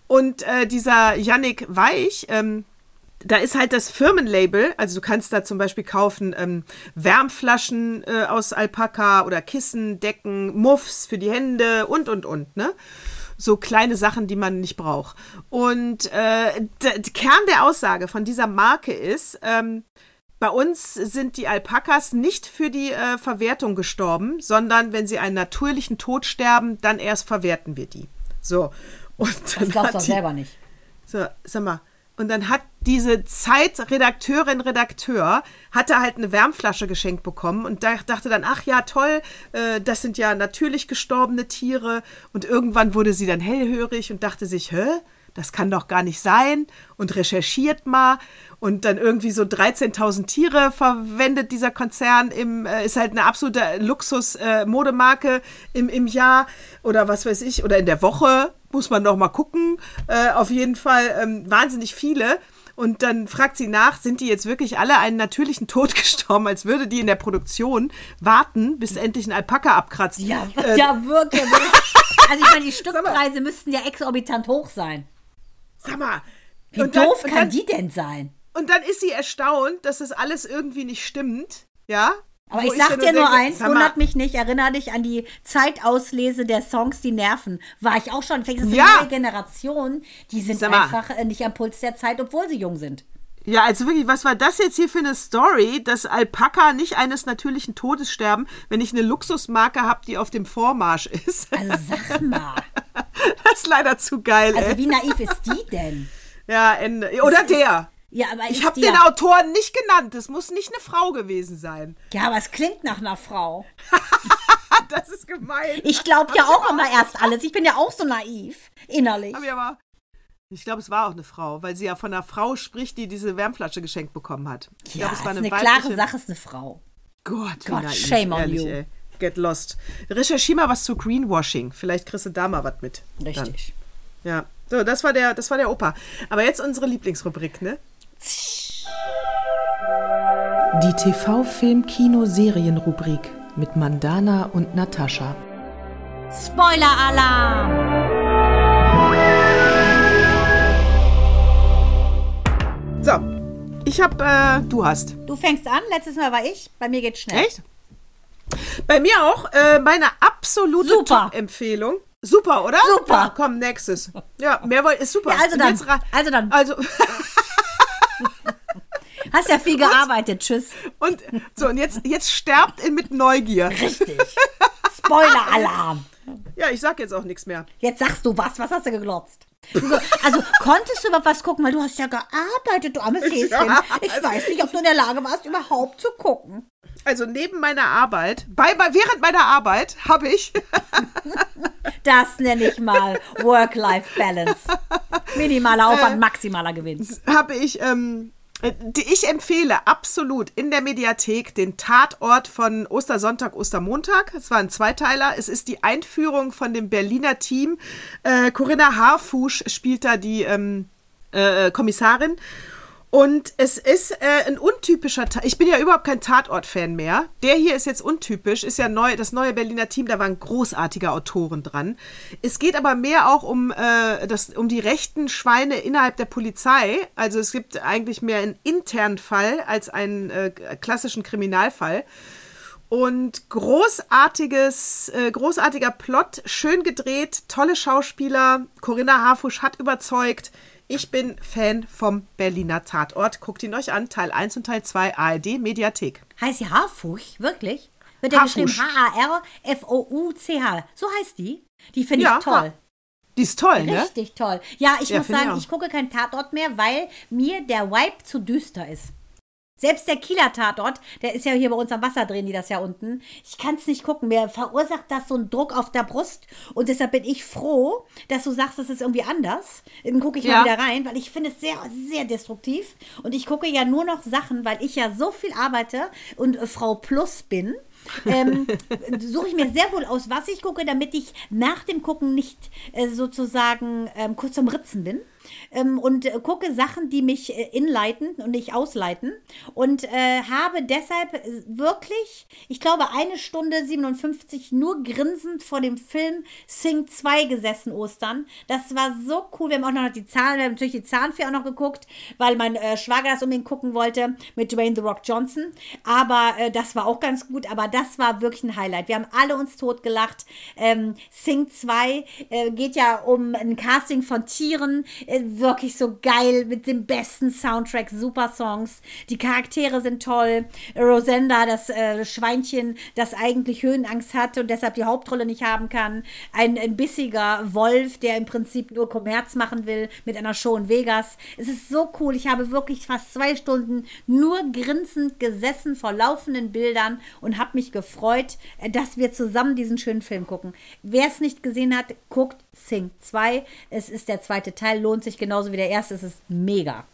Und äh, dieser Yannick Weich, ähm, da ist halt das Firmenlabel, also du kannst da zum Beispiel kaufen ähm, Wärmflaschen äh, aus Alpaka oder Kissen, Decken, Muffs für die Hände und, und, und, ne? So kleine Sachen, die man nicht braucht. Und äh, der Kern der Aussage von dieser Marke ist, ähm, bei uns sind die Alpakas nicht für die äh, Verwertung gestorben, sondern wenn sie einen natürlichen Tod sterben, dann erst verwerten wir die. So. Und dann Das glaubst du selber nicht. so, sag mal. Und dann hat diese Zeitredakteurin, Redakteur, hatte halt eine Wärmflasche geschenkt bekommen und da dachte dann, ach ja, toll, äh, das sind ja natürlich gestorbene Tiere. Und irgendwann wurde sie dann hellhörig und dachte sich, hä? Das kann doch gar nicht sein und recherchiert mal und dann irgendwie so 13.000 Tiere verwendet dieser Konzern im äh, ist halt eine absolute Luxus äh, im, im Jahr oder was weiß ich oder in der Woche muss man noch mal gucken. Äh, auf jeden Fall ähm, wahnsinnig viele. Und dann fragt sie nach, sind die jetzt wirklich alle einen natürlichen Tod gestorben, als würde die in der Produktion warten, bis endlich ein Alpaka abkratzt. Ja, Äh, ja wirklich. Also ich meine, die Stückpreise müssten ja exorbitant hoch sein. Sag mal. Wie und dann, doof und kann dann, die denn sein? Und dann ist sie erstaunt, dass das alles irgendwie nicht stimmt. Ja? Aber Wo ich sag dann dir nur denke, eins, wundert mich nicht, erinnere dich an die Zeitauslese der Songs, die nerven. War ich auch schon. Vielleicht ist es Ja. eine neue Generation, die sind einfach äh, nicht am Puls der Zeit, obwohl sie jung sind. Ja, also wirklich, was war das jetzt hier für eine Story, dass Alpaka nicht eines natürlichen Todes sterben, wenn ich eine Luxusmarke habe, die auf dem Vormarsch ist? Also sag mal. Das ist leider zu geil, Also ey. wie naiv ist die denn? Ja, Ende. Oder der. Ja, aber Ich ist habe den ja, Autoren nicht genannt. Es muss nicht eine Frau gewesen sein. ja, aber es klingt nach einer Frau. Das ist gemein. Ich glaube ja auch immer erst alles. Ich bin ja auch so naiv, innerlich. Hab ich aber. Ich glaube, es war auch eine Frau, weil sie ja von einer Frau spricht, die diese Wärmflasche geschenkt bekommen hat. Ich Ja, glaube, es war ist eine, eine klare Sache, ist eine Frau. Gott, Gott, naiv, shame on ehrlich, you. Ey. Get lost. Recherchier mal was zu Greenwashing. Vielleicht kriegst du da mal was mit. Richtig. Dann. Ja. So, das war der, das war der Opa. Aber jetzt unsere Lieblingsrubrik, ne? Die TV-Film-Kino-Serien-Rubrik mit Mandana und Natascha. Spoiler-Alarm! So, ich hab, äh, du hast. Du fängst an, letztes Mal war ich, bei mir geht's schnell. Echt? Bei mir auch äh, meine absolute. Top-Empfehlung. Super, oder? Super. Ja, komm, nächstes. Ja, mehr wollt, ist super. Ja, also Und dann. Also dann. Also, Hast ja viel gearbeitet, tschüss. und so, und jetzt, jetzt sterbt ihr mit Neugier. Richtig. Spoiler-Alarm. Ja, ich sag jetzt auch nichts mehr. Jetzt sagst du was, was hast du geglotzt? Also, konntest du überhaupt was gucken, weil du hast ja gearbeitet, du armes Häschen. Ja, Ich also- weiß nicht, ob du in der Lage warst, überhaupt zu gucken. Also neben meiner Arbeit, bei, bei während meiner Arbeit habe ich Das nenne ich mal Work-Life-Balance. Minimaler Aufwand, maximaler Gewinn. habe ich, ähm, äh, ich empfehle absolut in der Mediathek den Tatort von Ostersonntag, Ostermontag. Es war ein Zweiteiler. Es ist die Einführung von dem Berliner Team. Äh, Corinna Harfusch spielt da die ähm, äh, Kommissarin. Und es ist äh, ein untypischer Ta Ich bin ja überhaupt kein Tatort-Fan mehr. Der hier ist jetzt untypisch, ist ja neu, das neue Berliner Team, da waren großartige Autoren dran. Es geht aber mehr auch um, äh, das, um die rechten Schweine innerhalb der Polizei. Also es gibt eigentlich mehr einen internen Fall als einen äh, klassischen Kriminalfall. Und großartiges, äh, großartiger Plot, schön gedreht, tolle Schauspieler. Corinna Harfusch hat überzeugt. Ich bin Fan vom Berliner Tatort. Guckt ihn euch an, Teil 1 und Teil 2, ARD Mediathek. Heißt sie Harfuch? Wirklich? Wird ja geschrieben H-A-R-F-O-U-C-H. So heißt die. Die finde Ja, ich toll. Die ist toll, ne? Richtig toll. Ja, ich Ja, muss ich sagen, auch. ich gucke keinen Tatort mehr, weil mir der Vibe zu düster ist. Selbst der Kieler Tatort, der ist ja hier bei uns am Wasser drehen, die das ja unten. Ich kann es nicht gucken. Mir verursacht das so einen Druck auf der Brust. Und deshalb bin ich froh, dass du sagst, das ist irgendwie anders. Dann gucke ich Ja. mal wieder rein, weil ich finde es sehr, sehr destruktiv. Und ich gucke ja nur noch Sachen, weil ich ja so viel arbeite und äh, Frau Plus bin. ähm, suche ich mir sehr wohl aus, was ich gucke, damit ich nach dem Gucken nicht äh, sozusagen ähm, kurz zum Ritzen bin. Ähm, und äh, gucke Sachen, die mich äh, inleiten und nicht ausleiten. Und äh, habe deshalb äh, wirklich, ich glaube, eine Stunde 57 nur grinsend vor dem Film Sing 2 gesessen Ostern. Das war so cool. Wir haben auch noch die Zahlen, wir haben natürlich die Zahnfee auch noch geguckt, weil mein äh, Schwager das unbedingt gucken wollte mit Dwayne The Rock Johnson. Aber äh, das war auch ganz gut. Aber das war wirklich ein Highlight. Wir haben alle uns totgelacht. Ähm, Sing 2 äh, geht ja um ein Casting von Tieren. Äh, wirklich so geil mit dem besten Soundtrack, super Songs. Die Charaktere sind toll. Rosenda, das äh, Schweinchen, das eigentlich Höhenangst hat und deshalb die Hauptrolle nicht haben kann. Ein, ein bissiger Wolf, der im Prinzip nur Kommerz machen will mit einer Show in Vegas. Es ist so cool. Ich habe wirklich fast zwei Stunden nur grinsend gesessen vor laufenden Bildern und habe mich gefreut, äh, dass wir zusammen diesen schönen Film gucken. Wer es nicht gesehen hat, guckt Sing 2. Es ist der zweite Teil, lohnt sich genauso wie der erste. Es ist mega.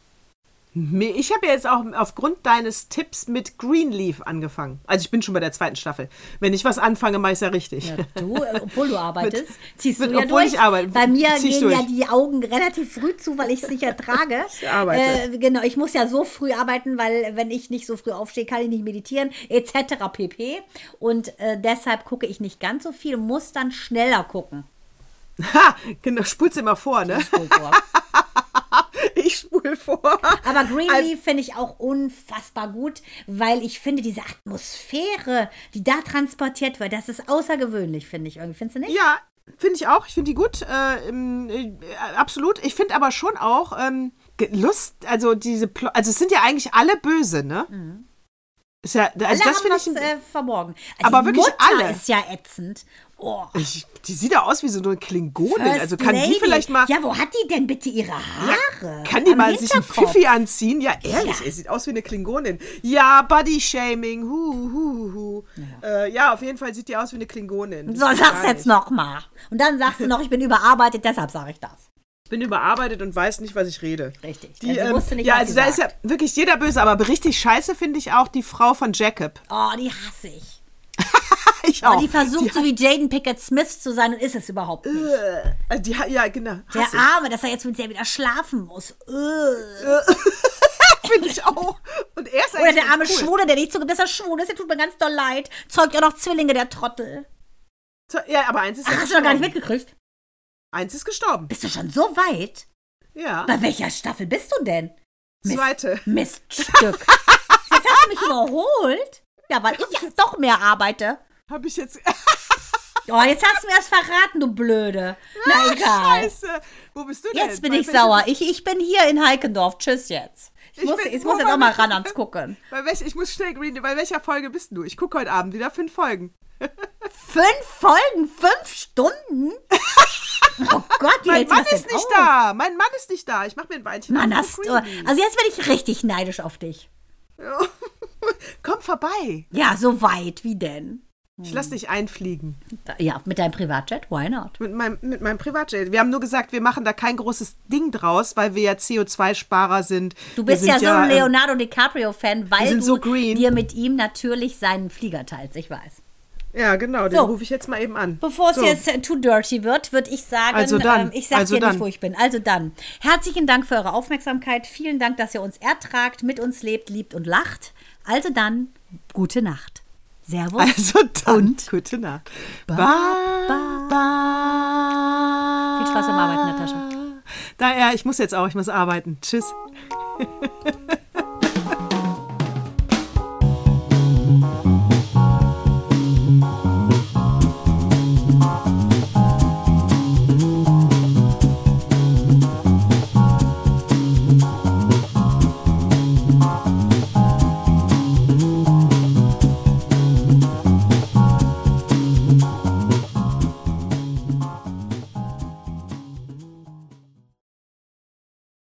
Me- Ich habe ja jetzt auch aufgrund deines Tipps mit Greenleaf angefangen. Also ich bin schon bei der zweiten Staffel. Wenn ich was anfange, mache ich es ja richtig. Du, äh, obwohl du arbeitest, Mit- ziehst mit- du ja obwohl durch. ich arbeite, Bei mir gehen ja durch. die Augen relativ früh zu, weil ich es nicht ertrage. Ich arbeite. Äh, genau, ich muss ja so früh arbeiten, weil wenn ich nicht so früh aufstehe, kann ich nicht meditieren, etc. pp. Und äh, deshalb gucke ich nicht ganz so viel, muss dann schneller gucken. Ha, genau, spul's immer vor, ne? Ich spul vor. Aber Greenleaf Also- finde ich auch unfassbar gut, weil ich finde, diese Atmosphäre, die da transportiert wird, das ist außergewöhnlich, finde ich irgendwie. Findest du nicht? Ja, finde ich auch. Ich finde die gut. Äh, äh, absolut. Ich finde aber schon auch ähm, Lust, also diese, Plo also es sind ja eigentlich alle böse, ne? Ist ja, also Mhm. Alle das finde ich. äh, verborgen. Also Aber die wirklich Mutter alle. ist ja ätzend. Oh. ich, die sieht ja aus wie so eine Klingonin. First also kann Lady. die vielleicht mal. Ja, wo hat die denn bitte ihre Haare? Kann die Am mal sich ein. Pfiffi anziehen? Ja, ehrlich, es sieht aus wie eine Klingonin. Ja, Body-Shaming, hu, hu, hu. Ja. Äh, ja, auf jeden Fall sieht die aus wie eine Klingonin. Das So, sag's jetzt nicht. noch mal. Und dann sagst du noch, ich bin überarbeitet, deshalb sage ich das. Ich bin überarbeitet und weiß nicht, was ich rede. Richtig. Die, Ja, sie ähm, wusste nicht, ja, was also da ist ja sagt. wirklich jeder böse, aber richtig scheiße finde ich auch die Frau von Jacob. Oh, die hasse ich. Ich Oh, die versucht so wie Jaden Pickett Smith zu sein und ist es überhaupt nicht. Also die, ja, genau. Der ich. Arme, dass er jetzt mit der wieder schlafen muss. Äh. Finde ich auch. Und er ist Oder der arme cool. Schwule, der nicht so, dass er schwul ist, der tut mir ganz doll leid. Zeugt ja noch Zwillinge, der Trottel. Ja, aber eins ist Ach, hast du noch gar nicht mitgekriegt? Eins ist gestorben. Bist du schon so weit? Ja. Bei welcher Staffel bist du denn? Zweite. Miststück. Jetzt hast du mich überholt. Ja, weil ich jetzt doch mehr arbeite. Habe ich jetzt. Oh, jetzt hast du mir das verraten, du Blöde. Na egal. Scheiße. Wo bist du denn? Jetzt bin Bei ich sauer. Ich, ich bin hier in Heikendorf. Tschüss jetzt. Ich, Ich muss, bin- ich muss jetzt auch mal ran ans Gucken. Bei welch, ich muss schnell green. Bei welcher Folge bist du? Ich gucke heute Abend wieder fünf Folgen. Fünf Folgen, fünf Stunden? Oh Gott, wie Mein Mann ist nicht aus? da. Mein Mann ist nicht da. Ich mache mir ein Weinchen. Mann, auf hast du. Also jetzt werde ich richtig neidisch auf dich. Komm vorbei. Ja, so weit. Wie denn? Ich lass dich einfliegen. Ja, mit deinem Privatjet, why not? Mit meinem, mit meinem Privatjet. Wir haben nur gesagt, wir machen da kein großes Ding draus, weil wir ja CO2-Sparer sind. Du bist wir ja sind so ein ähm, Leonardo DiCaprio-Fan, weil sind du so dir mit ihm natürlich seinen Flieger teilst, ich weiß. Ja, genau, den So. rufe ich jetzt mal eben an. Bevor es So. jetzt äh, too dirty wird, würde ich sagen, Also ähm, ich sage also dir nicht, dann. wo ich bin. Also dann, herzlichen Dank für eure Aufmerksamkeit. Vielen Dank, dass ihr uns ertragt, mit uns lebt, liebt und lacht. Also dann, gute Nacht. Servus. Also dann, Und? gute Nacht. Ba- Ba- ba- Viel Spaß beim Arbeiten, Natascha. Da, ja, ich muss jetzt auch, ich muss arbeiten. Tschüss.